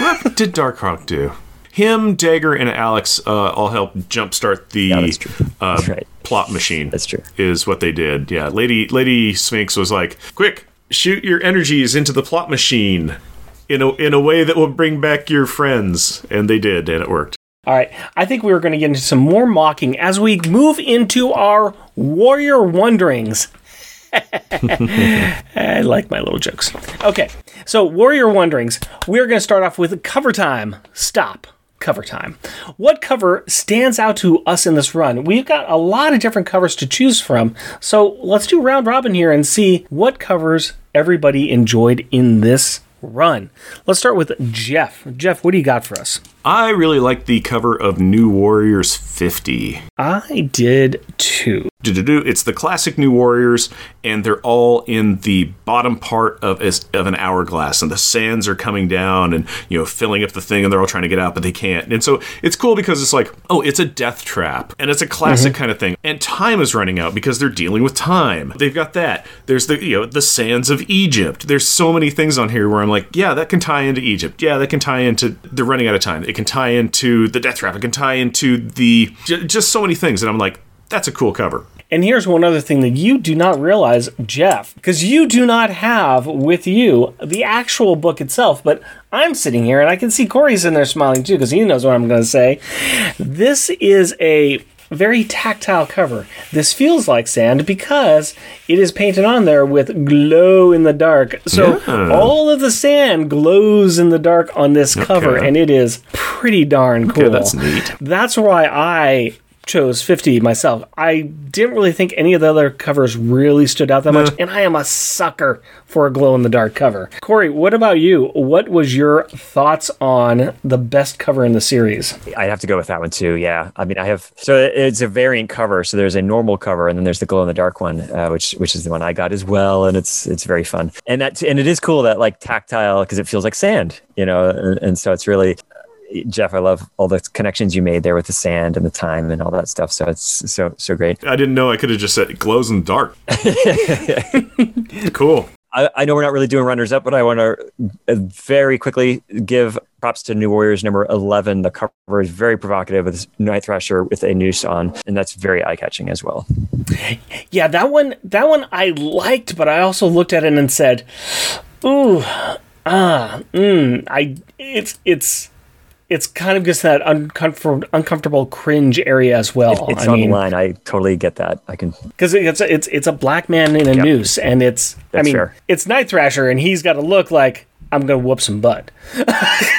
What did Darkhawk do? Him, Dagger, and Alex uh, all helped jumpstart the Yeah, that's true. Uh, That's right. plot machine. That's true. Is what they did. Yeah, Lady Lady Sphinx was like, "Quick, shoot your energies into the plot machine in a in a way that will bring back your friends," and they did, and it worked. All right, I think we are going to get into some more mocking as we move into our warrior wonderings. I like my little jokes. Okay, so warrior wonderings. We're going to start off with cover time. Stop. Cover time. What cover stands out to us in this run? We've got a lot of different covers to choose from, so let's do round robin here and see what covers everybody enjoyed in this run. Let's start with Jeff. Jeff, what do you got for us? I really like the cover of New Warriors 50. I did too. Do-do-do. It's the classic New Warriors, and they're all in the bottom part of of an hourglass, and the sands are coming down and you know filling up the thing, and they're all trying to get out, but they can't. And so it's cool because it's like, oh, it's a death trap, and it's a classic mm-hmm. kind of thing. And time is running out because they're dealing with time. They've got that. There's the you know the sands of Egypt. There's so many things on here where I'm like, yeah, that can tie into Egypt. Yeah, that can tie into they're running out of time. It can tie into the death trap. It can tie into the j- just so many things, and I'm like, that's a cool cover. And here's one other thing that you do not realize, Jeff, because you do not have with you the actual book itself, but I'm sitting here and I can see Corey's in there smiling too because he knows what I'm going to say. This is a very tactile cover. This feels like sand because it is painted on there with glow in the dark. So Yeah. all of the sand glows in the dark on this cover, and it is pretty darn cool. that's neat. That's why I chose 50 myself. I didn't really think any of the other covers really stood out that much, and I am a sucker for a glow in the dark cover. Corey, what about you? What was your thoughts on the best cover in the series? I'd have to go with that one too. Yeah, I mean, I have so it's a variant cover. So there's a normal cover, and then there's the glow in the dark one, uh, which which is the one I got as well, and it's it's very fun. And that and it is cool that like tactile because it feels like sand, you know, and, and so it's really. Jeff, I love all the connections you made there with the sand and the time and all that stuff. So it's so so great. I didn't know I could have just said it glows in the dark. cool. I, I know we're not really doing runners up, but I want to very quickly give props to New Warriors number 11. The cover is very provocative with Night Thrasher with a noose on, and that's very eye catching as well. Yeah, that one that one I liked, but I also looked at it and said, "Ooh, ah, mm, I it's it's it's kind of just that uncomfortable uncomfortable cringe area as well." It's I on mean, the line. I totally get that. I can. because it's it's it's a black man in a noose, and it's I mean fair. it's Night Thrasher, and he's got to look like I'm gonna whoop some butt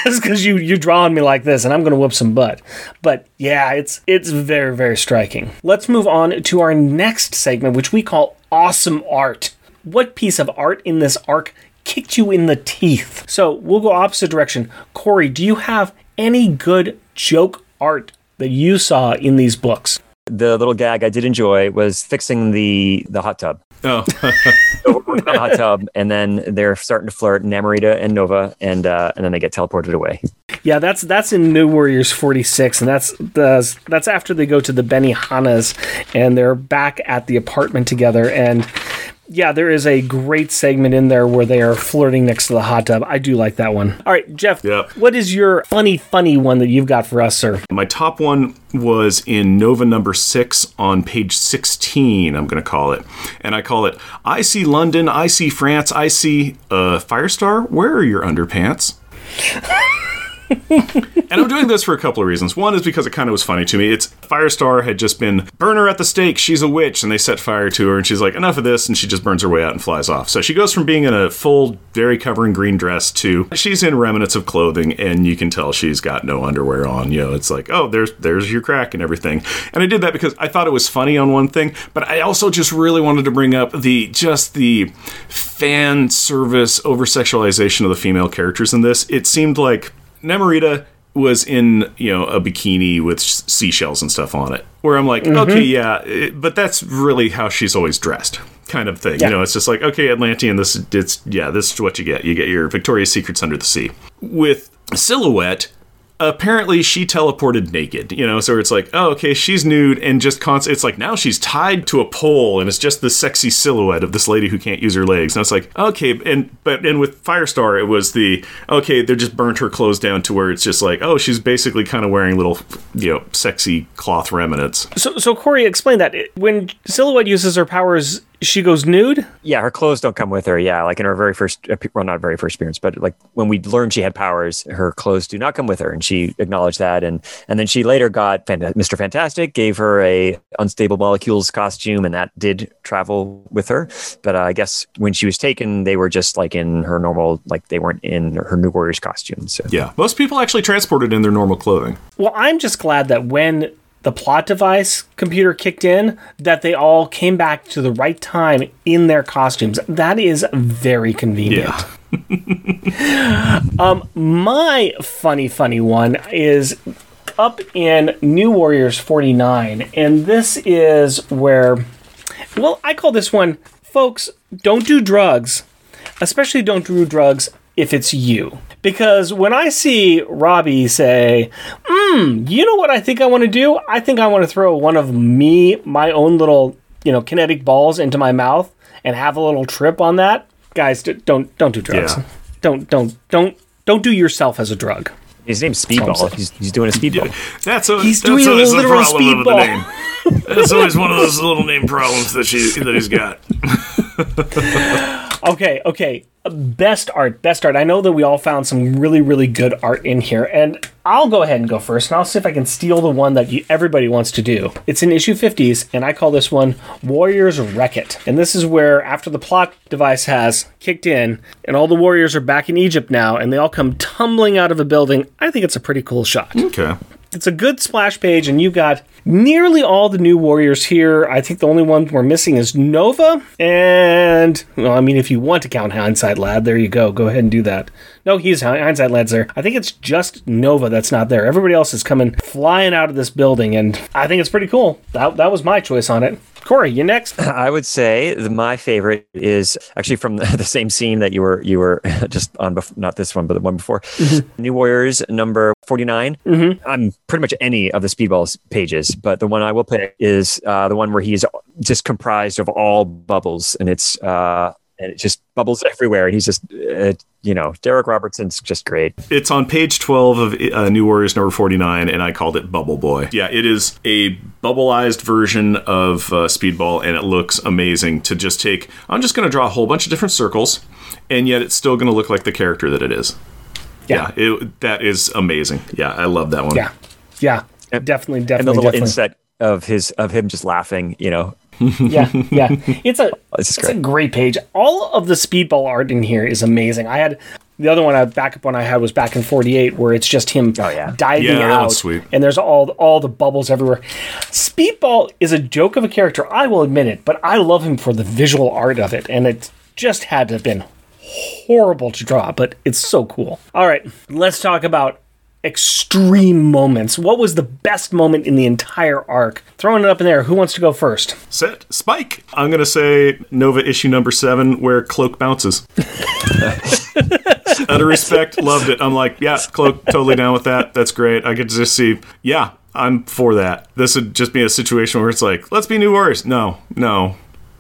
because you you drawing me like this, and I'm gonna whoop some butt. But yeah, it's it's very very striking. Let's move on to our next segment, which we call awesome art. What piece of art in this arc kicked you in the teeth? So we'll go opposite direction. Corey, do you have any good joke art that you saw in these books? The little gag I did enjoy was fixing the the hot tub. Oh, So we're working the hot tub, and then they're starting to flirt, Namorita and Nova, and uh, and then they get teleported away. Yeah, that's that's in New Warriors 46, and that's the that's after they go to the Benihana's and they're back at the apartment together. And Yeah, there is a great segment in there where they are flirting next to the hot tub. I do like that one. All right, Jeff, what is your funny, funny one that you've got for us, sir? My top one was in Nova number six on page 16, I'm going to call it. And I call it I see London, I see France, I see uh, Firestar. Where are your underpants? and I'm doing this for a couple of reasons. One is because it kind of was funny to me. It's Firestar had just been burn her at the stake. She's a witch, and they set fire to her, and she's like, enough of this, and she just burns her way out and flies off. So she goes from being in a full, very covering green dress to she's in remnants of clothing, and you can tell she's got no underwear on. You know, it's like, oh, there's there's your crack and everything. And I did that because I thought it was funny on one thing, but I also just really wanted to bring up the just the fan service over sexualization of the female characters in this. It seemed like Namorita was in you know a bikini with seashells and stuff on it where i'm like Mm-hmm. okay yeah it, but that's really how she's always dressed kind of thing Yeah. you know it's just like okay atlantean this it's yeah this is what you get you get your victoria's secrets under the sea with silhouette apparently she teleported naked you know so it's like oh okay she's nude and just constant it's like now she's tied to a pole and it's just the sexy silhouette of this lady who can't use her legs and it's like okay and but and with firestar it was the okay they just burnt her clothes down to where it's just like oh she's basically kind of wearing little you know sexy cloth remnants So, so Corey, explain that. When Silhouette uses her powers, she goes nude? Yeah, her clothes don't come with her. Yeah, like in her very first, well, not very first appearance, but like when we learned she had powers, her clothes do not come with her, and she acknowledged that. And and then she later got Mr. Fantastic, gave her a unstable molecules costume, and that did travel with her. But uh, I guess when she was taken, they were just like in her normal, like they weren't in her New Warriors costume. So yeah most people actually transported in their normal clothing Well, I'm just glad that when the plot device computer kicked in, that they all came back to the right time in their costumes. That is very convenient. yeah um, My funny, funny one is up in New Warriors 49, and this is where, well, I call this one, folks, don't do drugs, especially don't do drugs if it's you. Because when I see Robbie say, hmm, you know what I think I want to do? I think I want to throw one of me, my own little, you know, kinetic balls into my mouth and have a little trip on that. Guys, d- don't don't do drugs. Yeah. Don't don't don't don't do yourself as a drug. his name's Speedball. He's, he's doing a speedball. That's a, He's that's doing a always the literal problem speedball. name. That's always one of those little name problems that she that he's got. Okay, okay. Best art, best art. I know that we all found some really, really good art in here, and I'll go ahead and go first, and I'll see if I can steal the one that you, everybody wants to do. It's in issue 50s, and I call this one Warriors Wreck It. And this is where, after the plot device has kicked in, and all the warriors are back in Egypt now, and they all come tumbling out of a building, I think it's a pretty cool shot. Okay. It's a good splash page, and you've got nearly all the new warriors here. I think the only one we're missing is Nova. And, well, I mean, if you want to count Hindsight Lad, there you go. Go ahead and do that. No, he's Hindsight Lad's there. I think it's just Nova that's not there. Everybody else is coming flying out of this building, and I think it's pretty cool. That, that was my choice on it. Corey, you next. I would say the, my favorite is actually from the, the same scene that you were you were just on, bef- not this one, but the one before. New Warriors number 49. Mm-hmm. I'm pretty much any of the Speedballs pages, but the one I will pick is uh, the one where he's just comprised of all bubbles, and it's uh, and it just bubbles everywhere, and he's just uh, you know Darick Robertson's just great. It's on page 12 of uh, New Warriors number 49, and I called it Bubble Boy. Yeah, it is a bubbleized version of uh, Speedball, and it looks amazing to just take. I'm just going to draw a whole bunch of different circles, and yet it's still going to look like the character that it is. Yeah, it, that is amazing. Yeah, I love that one. Yeah. Yeah. Definitely, definitely. And the little definitely. inset of his of him just laughing, you know, yeah, yeah. It's a This is it's a great. great page. All of the speedball art in here is amazing. I had the other one, I backup one I had was back in '48, where it's just him Oh, yeah. diving Yeah, out, sweet. and there's all all the bubbles everywhere. Speedball is a joke of a character, I will admit it, but I love him for the visual art of it, and it just had to have been horrible to draw, but it's so cool. All right, let's talk about extreme moments. What was the best moment in the entire arc? Throwing it up in there. Who wants to go first? Set Spike. I'm going to say Nova issue number seven, where Cloak bounces. Out of respect, loved it. I'm like, yeah, Cloak, totally down with that. That's great. I could just see, yeah, I'm for that. This would just be a situation where it's like, let's be new warriors. No, no,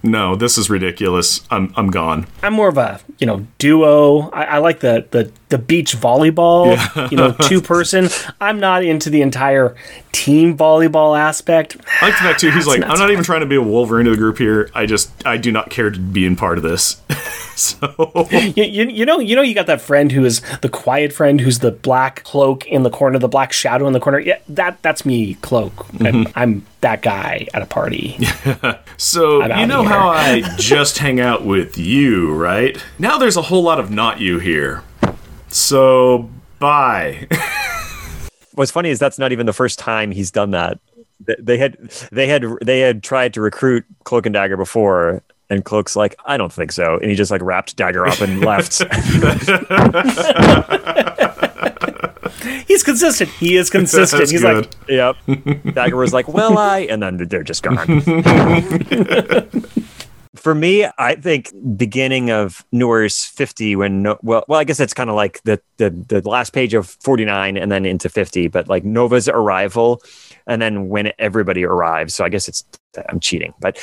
no, this is ridiculous. I'm I'm gone. I'm more of a you know duo. I, I like the, the the beach volleyball. You know, two person. I'm not into the entire team volleyball aspect. I like the fact too. He's like, I'm not even trying to be a Wolverine of the group here. I just I do not care to be in part of this. so You, you, you know you know you got that friend who is the quiet friend who's the black cloak in the corner, the black shadow in the corner. Yeah, that that's me, cloak. I'm, mm-hmm. I'm that guy at a party. So I'm you know here. how I just hang out with you, right? Now there's a whole lot of not you here. So bye. What's funny is that's not even the first time he's done that. They had they had they had tried to recruit Cloak and Dagger before, and Cloak's like, I don't think so, and he just like wrapped Dagger up and left. He's consistent. He is consistent. That's He's good. like, yep. Dagger was like, Well, I, and then they're just gone. For me, I think beginning of Warriors 50 when no, well, well, I guess it's kind of like the, the the last page of 49 and then into 50, but like Nova's arrival and then when everybody arrives. So I guess it's I'm cheating, but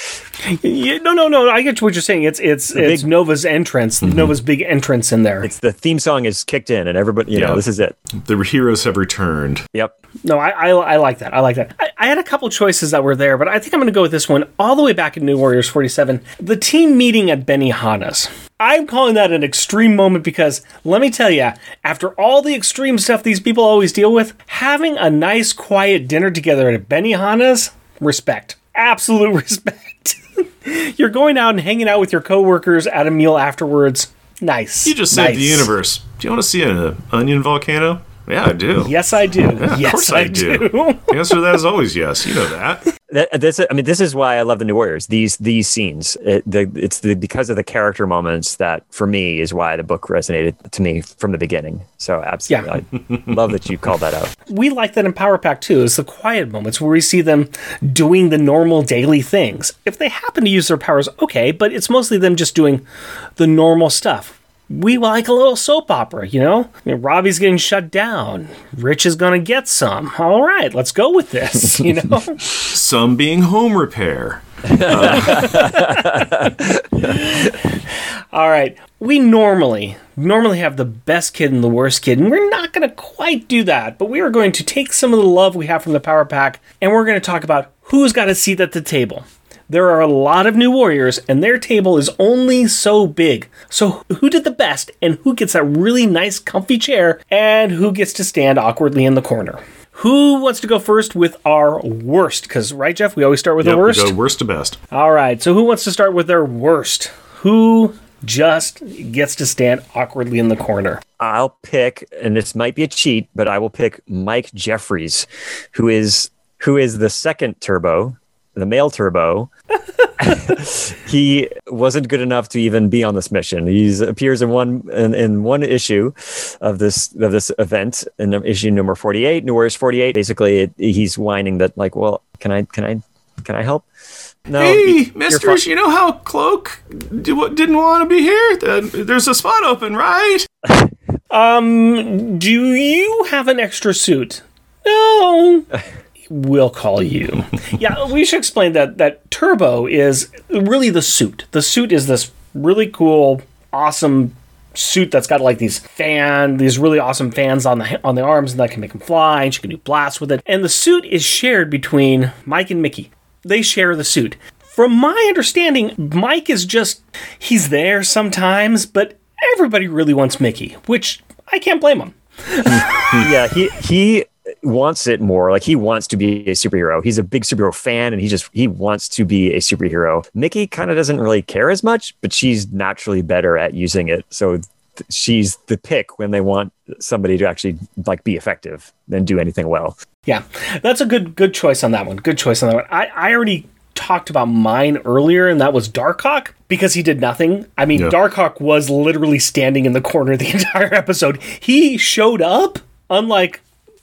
Yeah, no, no, no. I get what you're saying. It's it's it's big- Nova's entrance, mm-hmm. Nova's big entrance in there. it's the theme song is kicked in and everybody, you Yeah. know, this is it. the heroes have returned. Yep. No, I, I I like that. I like that. I, I had a couple choices that were there, but I think I'm going to go with this one all the way back in New Warriors 47. The team meeting at Benihana's. I'm calling that an extreme moment because let me tell you, after all the extreme stuff these people always deal with, having a nice quiet dinner together at a Benihana's, respect. Absolute respect. You're going out and hanging out with your coworkers at a meal afterwards. Nice. You just saved Nice. the universe. Do you want to see an onion volcano? Yeah, I do. Yes, I do. of yes, course I, I do. do. The answer to that is always yes. You know that. That, this, I mean, this is why I love the New Warriors. These these scenes, it, the, it's the because of the character moments that for me is why the book resonated to me from the beginning. So absolutely, I love that you called that out. we like that in Power Pack too. It's the quiet moments where we see them doing the normal daily things. If they happen to use their powers, okay, but it's mostly them just doing the normal stuff. We like a little soap opera, you know? I mean, Robbie's getting shut down. Rich is gonna get some. All right, let's go with this, you know? Some being home repair. All right. We normally normally have the best kid and the worst kid, and we're not going to quite do that. But we are going to take some of the love we have from the Power Pack, and we're going to talk about who's got a seat at the table. There are a lot of new warriors, and their table is only so big. So, who did the best, and who gets that really nice, comfy chair, and who gets to stand awkwardly in the corner? Who wants to go first with our worst? Because, right, Jeff, we always start with Yep, the worst. Go worst to best. All right. So who wants to start with their worst? Who just gets to stand awkwardly in the corner? I'll pick, and this might be a cheat, but I will pick Mike Jeffries, who is who is the second Turbo, the male Turbo. he wasn't good enough to even be on this mission. He appears in one in, in one issue of this of this event in issue number forty eight, New Warriors forty eight. Basically, it, he's whining that like, well, can I can I can I help? No, Hey, you're misters, you know how Cloak do, didn't want to be here? Uh, There's a spot open, right? Um, do you have an extra suit? No. We'll call you. yeah, we should explain that that Turbo is really the suit. The suit is this really cool, awesome suit that's got like these fan, these really awesome fans on the on the arms, and that can make them fly, and she can do blasts with it. And the suit is shared between Mike and Mickey. They share the suit. From my understanding, Mike is just he's there sometimes, but everybody really wants Mickey, which I can't blame him. yeah, he he wants it more. Like he wants to be a superhero. He's a big superhero fan, and he just he wants to be a superhero. Mickey kind of doesn't really care as much, but she's naturally better at using it. So th- she's the pick when they want somebody to actually like be effective and do anything well. Yeah, that's a good good choice on that one. Good choice on that one. I, I already talked about mine earlier, and that was Darkhawk because he did nothing. I mean, Yeah. Darkhawk was literally standing in the corner the entire episode. He showed up, unlike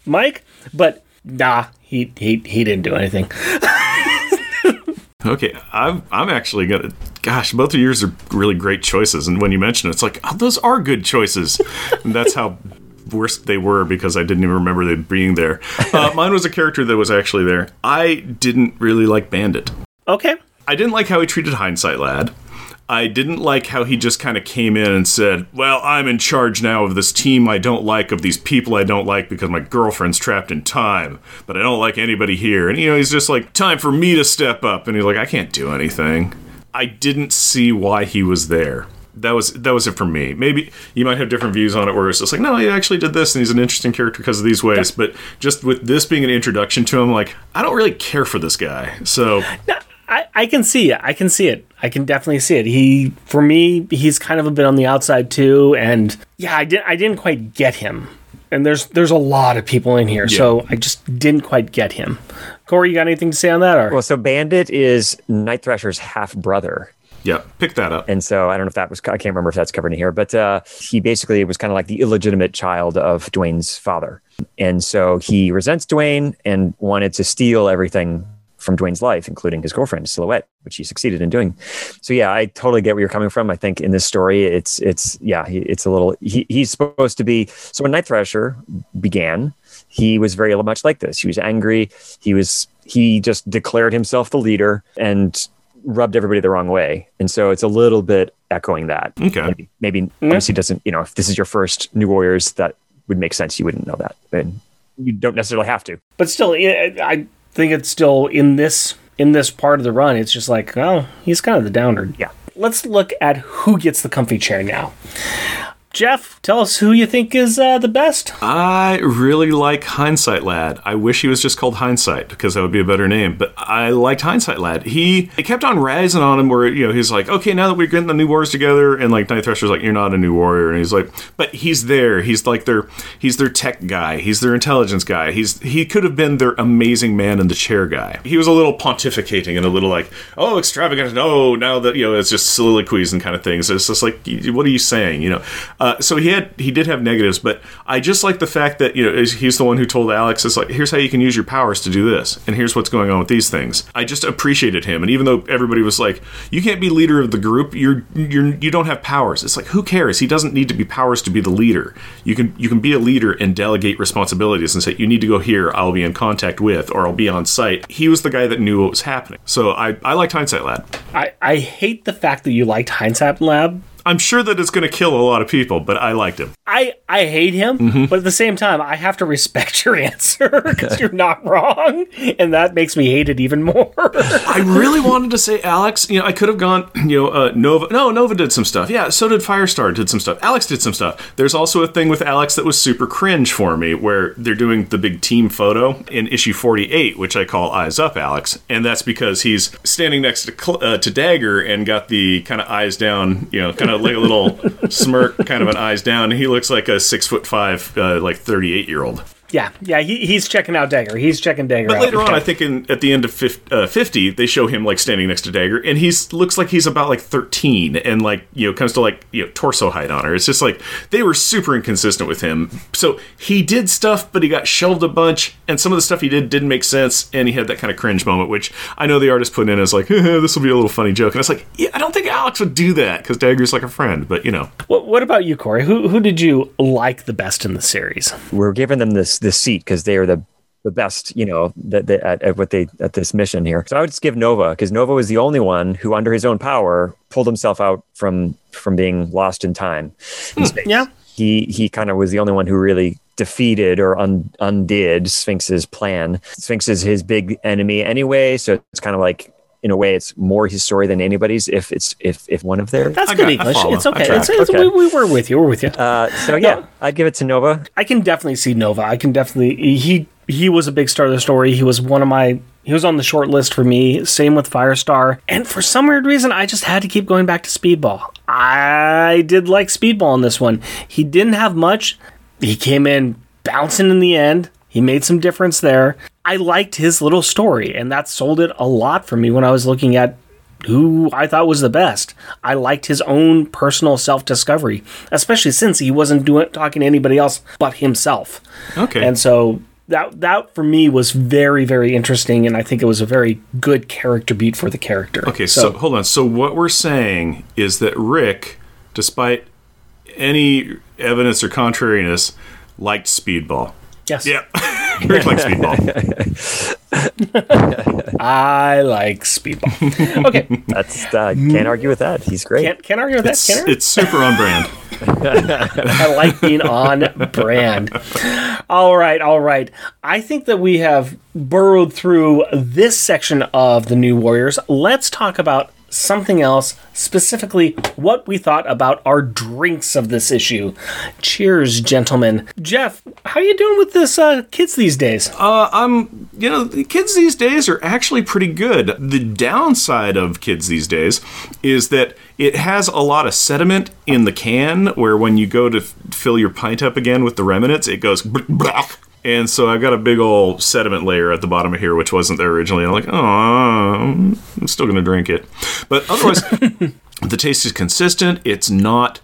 Mike, but nah, he he he didn't do anything. Okay, I'm I'm actually gonna. Gosh, both of yours are really great choices, and when you mention it, it's like, oh, those are good choices. and that's how worst they were because I didn't even remember them being there. Uh, mine was a character that was actually there. I didn't really like Bandit. Okay, I didn't like how he treated Hindsight Lad. I didn't like how he just kind of came in and said, Well, I'm in charge now of this team I don't like, of these people I don't like because my girlfriend's trapped in time, but I don't like anybody here. And, you know, he's just like, Time for me to step up. And he's like, I can't do anything. I didn't see why he was there. That was that was it for me. Maybe you might have different views on it, where it's just like, no, he actually did this, and he's an interesting character because of these ways. But just with this being an introduction to him, like, I don't really care for this guy. So I, I can see it. I can see it. I can definitely see it. He, for me, he's kind of a bit on the outside too, and yeah, I didn't, I didn't quite get him. And there's, there's a lot of people in here, so I just didn't quite get him. Corey, you got anything to say on that? Or Well, so Bandit is Night Thrasher's half brother. yeah, pick that up. And so I don't know if that was, I can't remember if that's covered in here, but uh, he basically was kind of like the illegitimate child of Dwayne's father. And so he resents Dwayne and wanted to steal everything from Dwayne's life, including his girlfriend, Silhouette, which he succeeded in doing. So yeah, I totally get where you're coming from. I think in this story, it's, it's, yeah, he, it's a little, he, he's supposed to be, so when Night Thrasher began, he was very much like this. He was angry. He was, he just declared himself the leader and rubbed everybody the wrong way. And so it's a little bit echoing that. Okay. Maybe, maybe obviously doesn't, you know, if this is your first New Warriors, that would make sense. You wouldn't know that. And you don't necessarily have to. but still, I think it's still in this, in this part of the run. It's just like, oh, he's kind of the downer. Yeah. Let's look at who gets the comfy chair now. Jeff, tell us who you think is uh, the best. I really like Hindsight Lad. I wish he was just called Hindsight because that would be a better name. But I liked Hindsight Lad. He it kept on rising on him where you know he's like, okay, now that we're getting the new warriors together, and like Night Thrasher's like, you're not a new warrior, and he's like, but he's there. He's like their he's their tech guy. He's their intelligence guy. He's he could have been their amazing man in the chair guy. He was a little pontificating and a little like, oh, extravagant. Oh, now that you know it's just soliloquies and kind of things. It's just like, what are you saying? You know. Uh, Uh, so he had he did have negatives, but I just like the fact that you know he's the one who told Alex, "It's like here's how you can use your powers to do this, and here's what's going on with these things." I just appreciated him, and even though everybody was like, "You can't be leader of the group. You're you're you don't have powers." It's like who cares? He doesn't need to be powers to be the leader. You can you can be a leader and delegate responsibilities and say, "You need to go here. I'll be in contact with, or I'll be on site." He was the guy that knew what was happening. So I I liked Hindsight Lad. I, I hate the fact that you liked Hindsight Lad. I'm sure that it's going to kill a lot of people, but I liked him. I, I hate him, Mm-hmm. but at the same time, I have to respect your answer because you're not wrong, and that makes me hate it even more. I really wanted to say Alex. You know, I could have gone. You know, uh, Nova. No, Nova did some stuff. Yeah, so did Firestar. Did some stuff. Alex did some stuff. There's also a thing with Alex that was super cringe for me, where they're doing the big team photo in issue 48, which I call "Eyes Up, Alex," and that's because he's standing next to uh, to Dagger and got the kind of eyes down. You know, kind of like a little smirk, kind of an eyes down. He looks like a six foot five, uh, like 38 year old. Yeah, yeah, he, he's checking out Dagger. He's checking Dagger But out. later on, I think in at the end of 50, uh, 50 they show him like standing next to Dagger, and he's looks like he's about like 13, and like you know comes to like you know torso height on her. It's just like they were super inconsistent with him. So he did stuff, but he got shelved a bunch, and some of the stuff he did didn't make sense, and he had that kind of cringe moment, which I know the artist put in as like this will be a little funny joke, and it's like yeah, I don't think Alex would do that because Dagger's like a friend, but you know what, what about you, Corey? Who who did you like the best in the series? We're giving them this this seat because they are the the best, you know, that they, at, at what they at this mission here. So I would just give Nova because Nova was the only one who, under his own power, pulled himself out from from being lost in time. in hmm, space. yeah. he he kind of was the only one who really defeated or un, undid Sphinx's plan. Sphinx is his big enemy anyway, so it's kind of like. In a way, it's more his story than anybody's. If it's if if one of their, That's I good English. It's okay. It's, it's, Okay. We, we were with you. We're with you. uh, so yeah, I'd give it to Nova. I can definitely see Nova. I can definitely he he was a big star of the story. He was one of my he was on the short list for me. Same with Firestar. And for some weird reason, I just had to keep going back to Speedball. I did like Speedball in this one. He didn't have much. He came in bouncing in the end. He made some difference there. I liked his little story, and that sold it a lot for me when I was looking at who I thought was the best. I liked his own personal self discovery, especially since he wasn't doing talking to anybody else but himself. okay. And so that that for me was very very interesting, and I think it was a very good character beat for the character. Okay, so, hold on. So what we're saying is that Rick, despite any evidence or contrariness, liked Speedball. yes, Yeah, Rick liked Speedball. I like Speedball. Okay, That's uh, can't argue with that. He's great. can't, can't argue with that. Can I? it's super on brand. I like being on brand. All right, all right. I think that we have burrowed through this section of the New Warriors. Let's talk about something else, specifically what we thought about our drinks of this issue. Cheers, gentlemen. Jeff, how you doing with this uh, kids these days? Uh, I'm, you know, the kids these days are actually pretty good. The downside of kids these days is that it has a lot of sediment in the can, where when you go to f- fill your pint up again with the remnants, it goes. And so I've got a big old sediment layer at the bottom of here, which wasn't there originally. I'm like, oh, I'm still going to drink it. But otherwise, the taste is consistent. It's not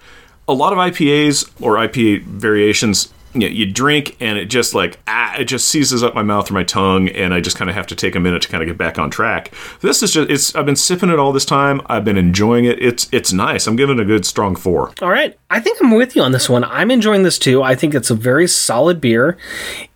a lot of IPAs or IPA variations. You, know, you drink and it just like ah, it just seizes up my mouth or my tongue, and I just kind of have to take a minute to kind of get back on track. This is just it's. I've been sipping it all this time. I've been enjoying it. It's it's nice. I'm giving it a good strong four. All right. I think I'm with you on this one. I'm enjoying this too. I think it's a very solid beer.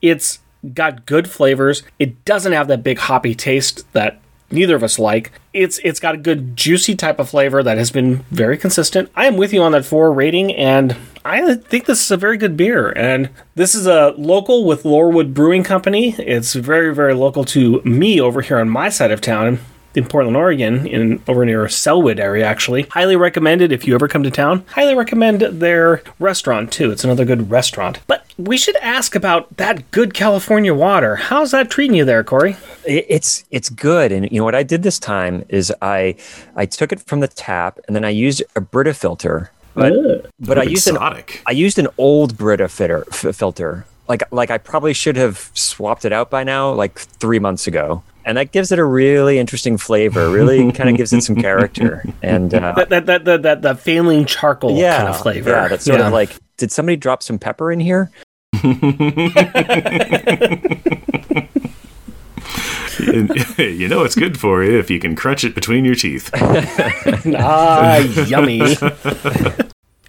It's got good flavors. It doesn't have that big hoppy taste that neither of us like. It's it's got a good juicy type of flavor that has been very consistent. I am with you on that 4 rating and I think this is a very good beer and this is a local with Laurelwood Brewing Company. It's very very local to me over here on my side of town in Portland, Oregon, in over near Sellwood area, actually. Highly recommended if you ever come to town. Highly recommend their restaurant too. It's another good restaurant. But we should ask about that good California water. How's that treating you there, Corey? It's it's good, and you know what I did this time is I I took it from the tap and then I used a Brita filter, but but I used an I used an old Brita fitter, f- filter. Like like I probably should have swapped it out by now, like three months ago. And that gives it a really interesting flavor. Really kind of gives it some character. And uh, That that that that, that, that failing charcoal yeah, kind of flavor. yeah, that's sort Yeah. of like. Did somebody drop some pepper in here? you know it's good for you if you can crunch it between your teeth. ah, yummy.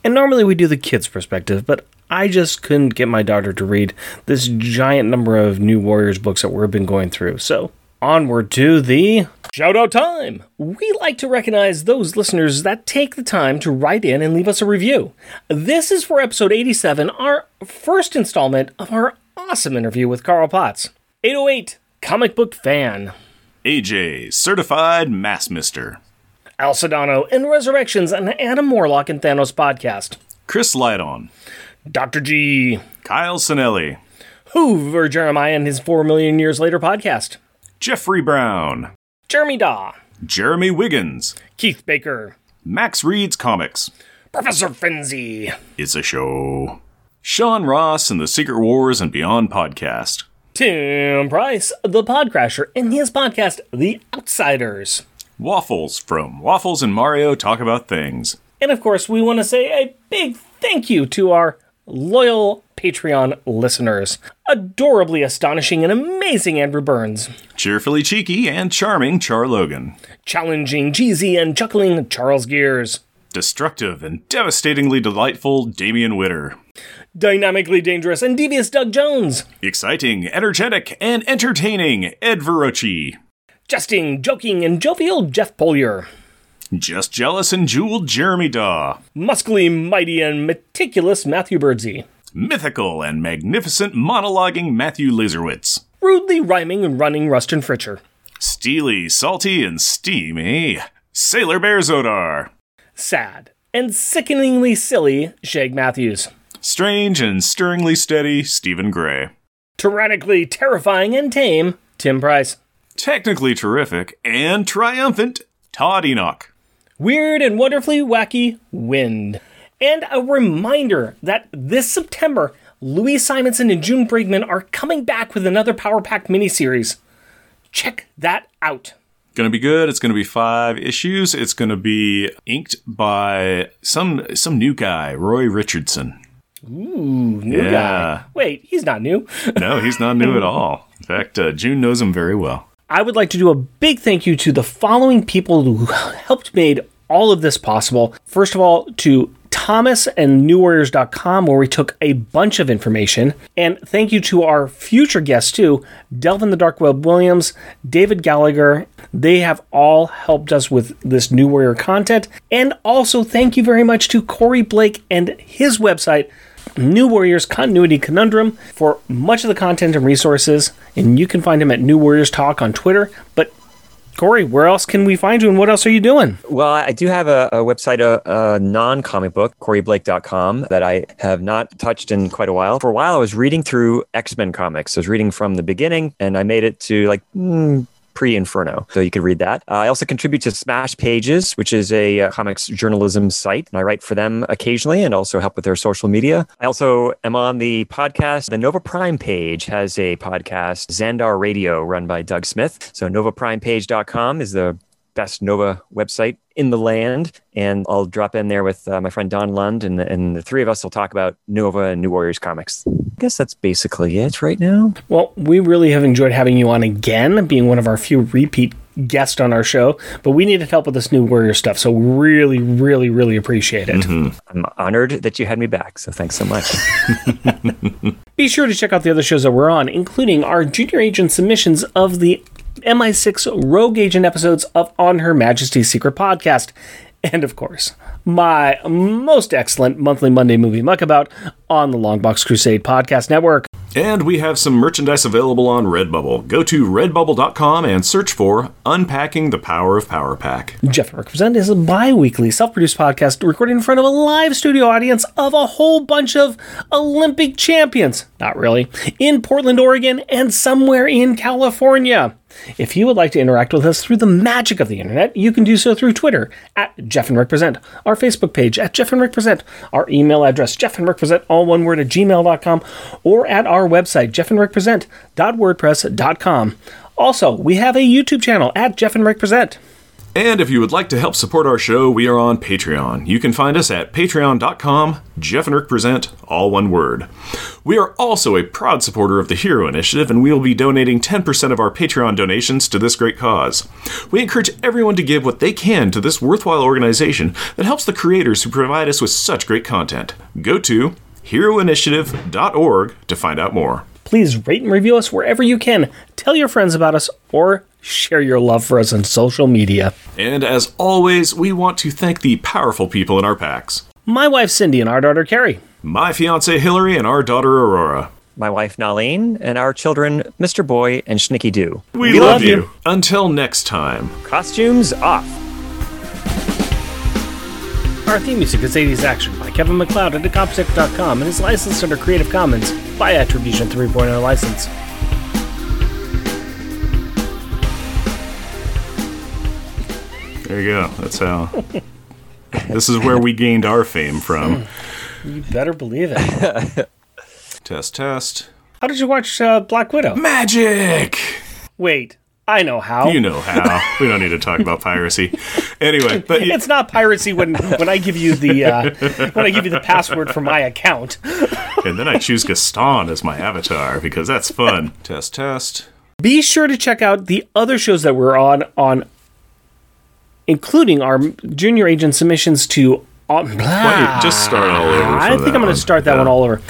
and normally we do the kids' perspective, but I just couldn't get my daughter to read this giant number of New Warriors books that we've been going through. So, onward to the shout out time. We like to recognize those listeners that take the time to write in and leave us a review. This is for episode 87, our first installment of our awesome interview with Carl Potts. 808, comic book fan. AJ, certified mass mister. Al Sedano and Resurrections, and Adam Warlock and Thanos podcast. Chris Lydon. Dr. G. Kyle Sinelli. Hoover Jeremiah and his 4 million years later podcast. Jeffrey Brown. Jeremy Daw. Jeremy Wiggins. Keith Baker. Max Reads Comics. Professor Frenzy. It's a show. Sean Ross and the Secret Wars and Beyond podcast. Tim Price, the Podcrasher, and his podcast, The Outsiders. Waffles from Waffles and Mario Talk About Things. And of course, we want to say a big thank you to our loyal Patreon listeners. Adorably astonishing and amazing Andrew Burns. Cheerfully cheeky and charming Char Logan. Challenging, cheesy, and chuckling Charles Gears. Destructive and devastatingly delightful Damian Witter. Dynamically dangerous and devious Doug Jones. Exciting, energetic, and entertaining Ed Verocci. Jesting, joking, and jovial Jeff Polier. Just jealous and jeweled Jeremy Daw. Muscly, mighty, and meticulous Matthew Birdsey. Mythical and magnificent monologuing Matthew Laserwitz. Rudely rhyming and running Rustin Fritcher. Steely, salty, and steamy Sailor Bear Zodar. Sad and sickeningly silly Shag Matthews. Strange and stirringly steady Stephen Gray. Tyrannically terrifying and tame Tim Price. Technically terrific and triumphant Todd Enoch. Weird and wonderfully wacky Wind. And a reminder that this September, Louise Simonson and June Brigman are coming back with another Power Pack miniseries. Check that out. Gonna be good. It's gonna be five issues. It's gonna be inked by some some new guy, Roy Richardson. Ooh, new Yeah. guy. Wait, he's not new. No, he's not new at all. In fact, uh, June knows him very well. I would like to do a big thank you to the following people who helped made all of this possible. First of all, to Thomas and NewWarriors.com, where we took a bunch of information. And thank you to our future guests, too Delvin the Dark Web Williams, David Gallagher. They have all helped us with this New Warrior content. And also, thank you very much to Corey Blake and his website. New Warriors Continuity Conundrum for much of the content and resources, and you can find him at New Warriors Talk on Twitter. But Corey, where else can we find you and what else are you doing? Well, I do have a, a website, a, a non comic book, CoreyBlake.com, that I have not touched in quite a while. For a while, I was reading through X Men comics. I was reading from the beginning, and I made it to like. Mm, pre Inferno. So you could read that. Uh, I also contribute to Smash Pages, which is a uh, comics journalism site. And I write for them occasionally and also help with their social media. I also am on the podcast. The Nova Prime page has a podcast, Xandar Radio, run by Doug Smith. So NovaPrimePage.com is the best Nova website in the land. And I'll drop in there with uh, my friend Don Lund, and, and the three of us will talk about Nova and New Warriors comics. I guess that's basically it right now. Well, we really have enjoyed having you on again, being one of our few repeat guests on our show, but we needed help with this new Warrior stuff. So, really, really, really appreciate it. Mm-hmm. I'm honored that you had me back. So, thanks so much. Be sure to check out the other shows that we're on, including our junior agent submissions of the MI6 Rogue Agent episodes of On Her Majesty's Secret Podcast. And of course, my most excellent monthly Monday movie muckabout on the Longbox Crusade Podcast Network. And we have some merchandise available on Redbubble. Go to redbubble.com and search for Unpacking the Power of Power Pack. Jeff and Rick Present is a bi weekly self produced podcast recorded in front of a live studio audience of a whole bunch of Olympic champions. Not really. In Portland, Oregon, and somewhere in California. If you would like to interact with us through the magic of the internet, you can do so through Twitter at Jeff and Rick Present, our Facebook page at Jeff and Rick Present, our email address, Jeff and Rick Present, all one word at gmail.com, or at our website, jeffandrickpresent.wordpress.com. Also, we have a YouTube channel at Jeff and Rick Present. And if you would like to help support our show, we are on Patreon. You can find us at patreon.com, Jeff and Rick Present, all one word. We are also a proud supporter of the Hero Initiative, and we will be donating 10% of our Patreon donations to this great cause. We encourage everyone to give what they can to this worthwhile organization that helps the creators who provide us with such great content. Go to heroinitiative.org to find out more. Please rate and review us wherever you can. Tell your friends about us or share your love for us on social media. And as always, we want to thank the powerful people in our packs. My wife Cindy and our daughter Carrie. My fiance Hillary and our daughter Aurora. My wife Nalene and our children Mr. Boy and Schnicky Doo. We, we love, love you. you. Until next time. Costumes off. Our theme music is 80s Action by Kevin MacLeod at Incompetech.com and is licensed under Creative Commons by Attribution 3.0 license. There you go. That's how. this is where we gained our fame from. You better believe it. test, test. How did you watch uh, Black Widow? Magic! Wait, I know how. You know how. we don't need to talk about piracy. Anyway, but it's not piracy when when I give you the uh, when I give you the password for my account. and then I choose Gaston as my avatar because that's fun. test test. Be sure to check out the other shows that we're on on including our junior agent submissions to Wait, just start all over. I think I'm going to start that yeah. one all over.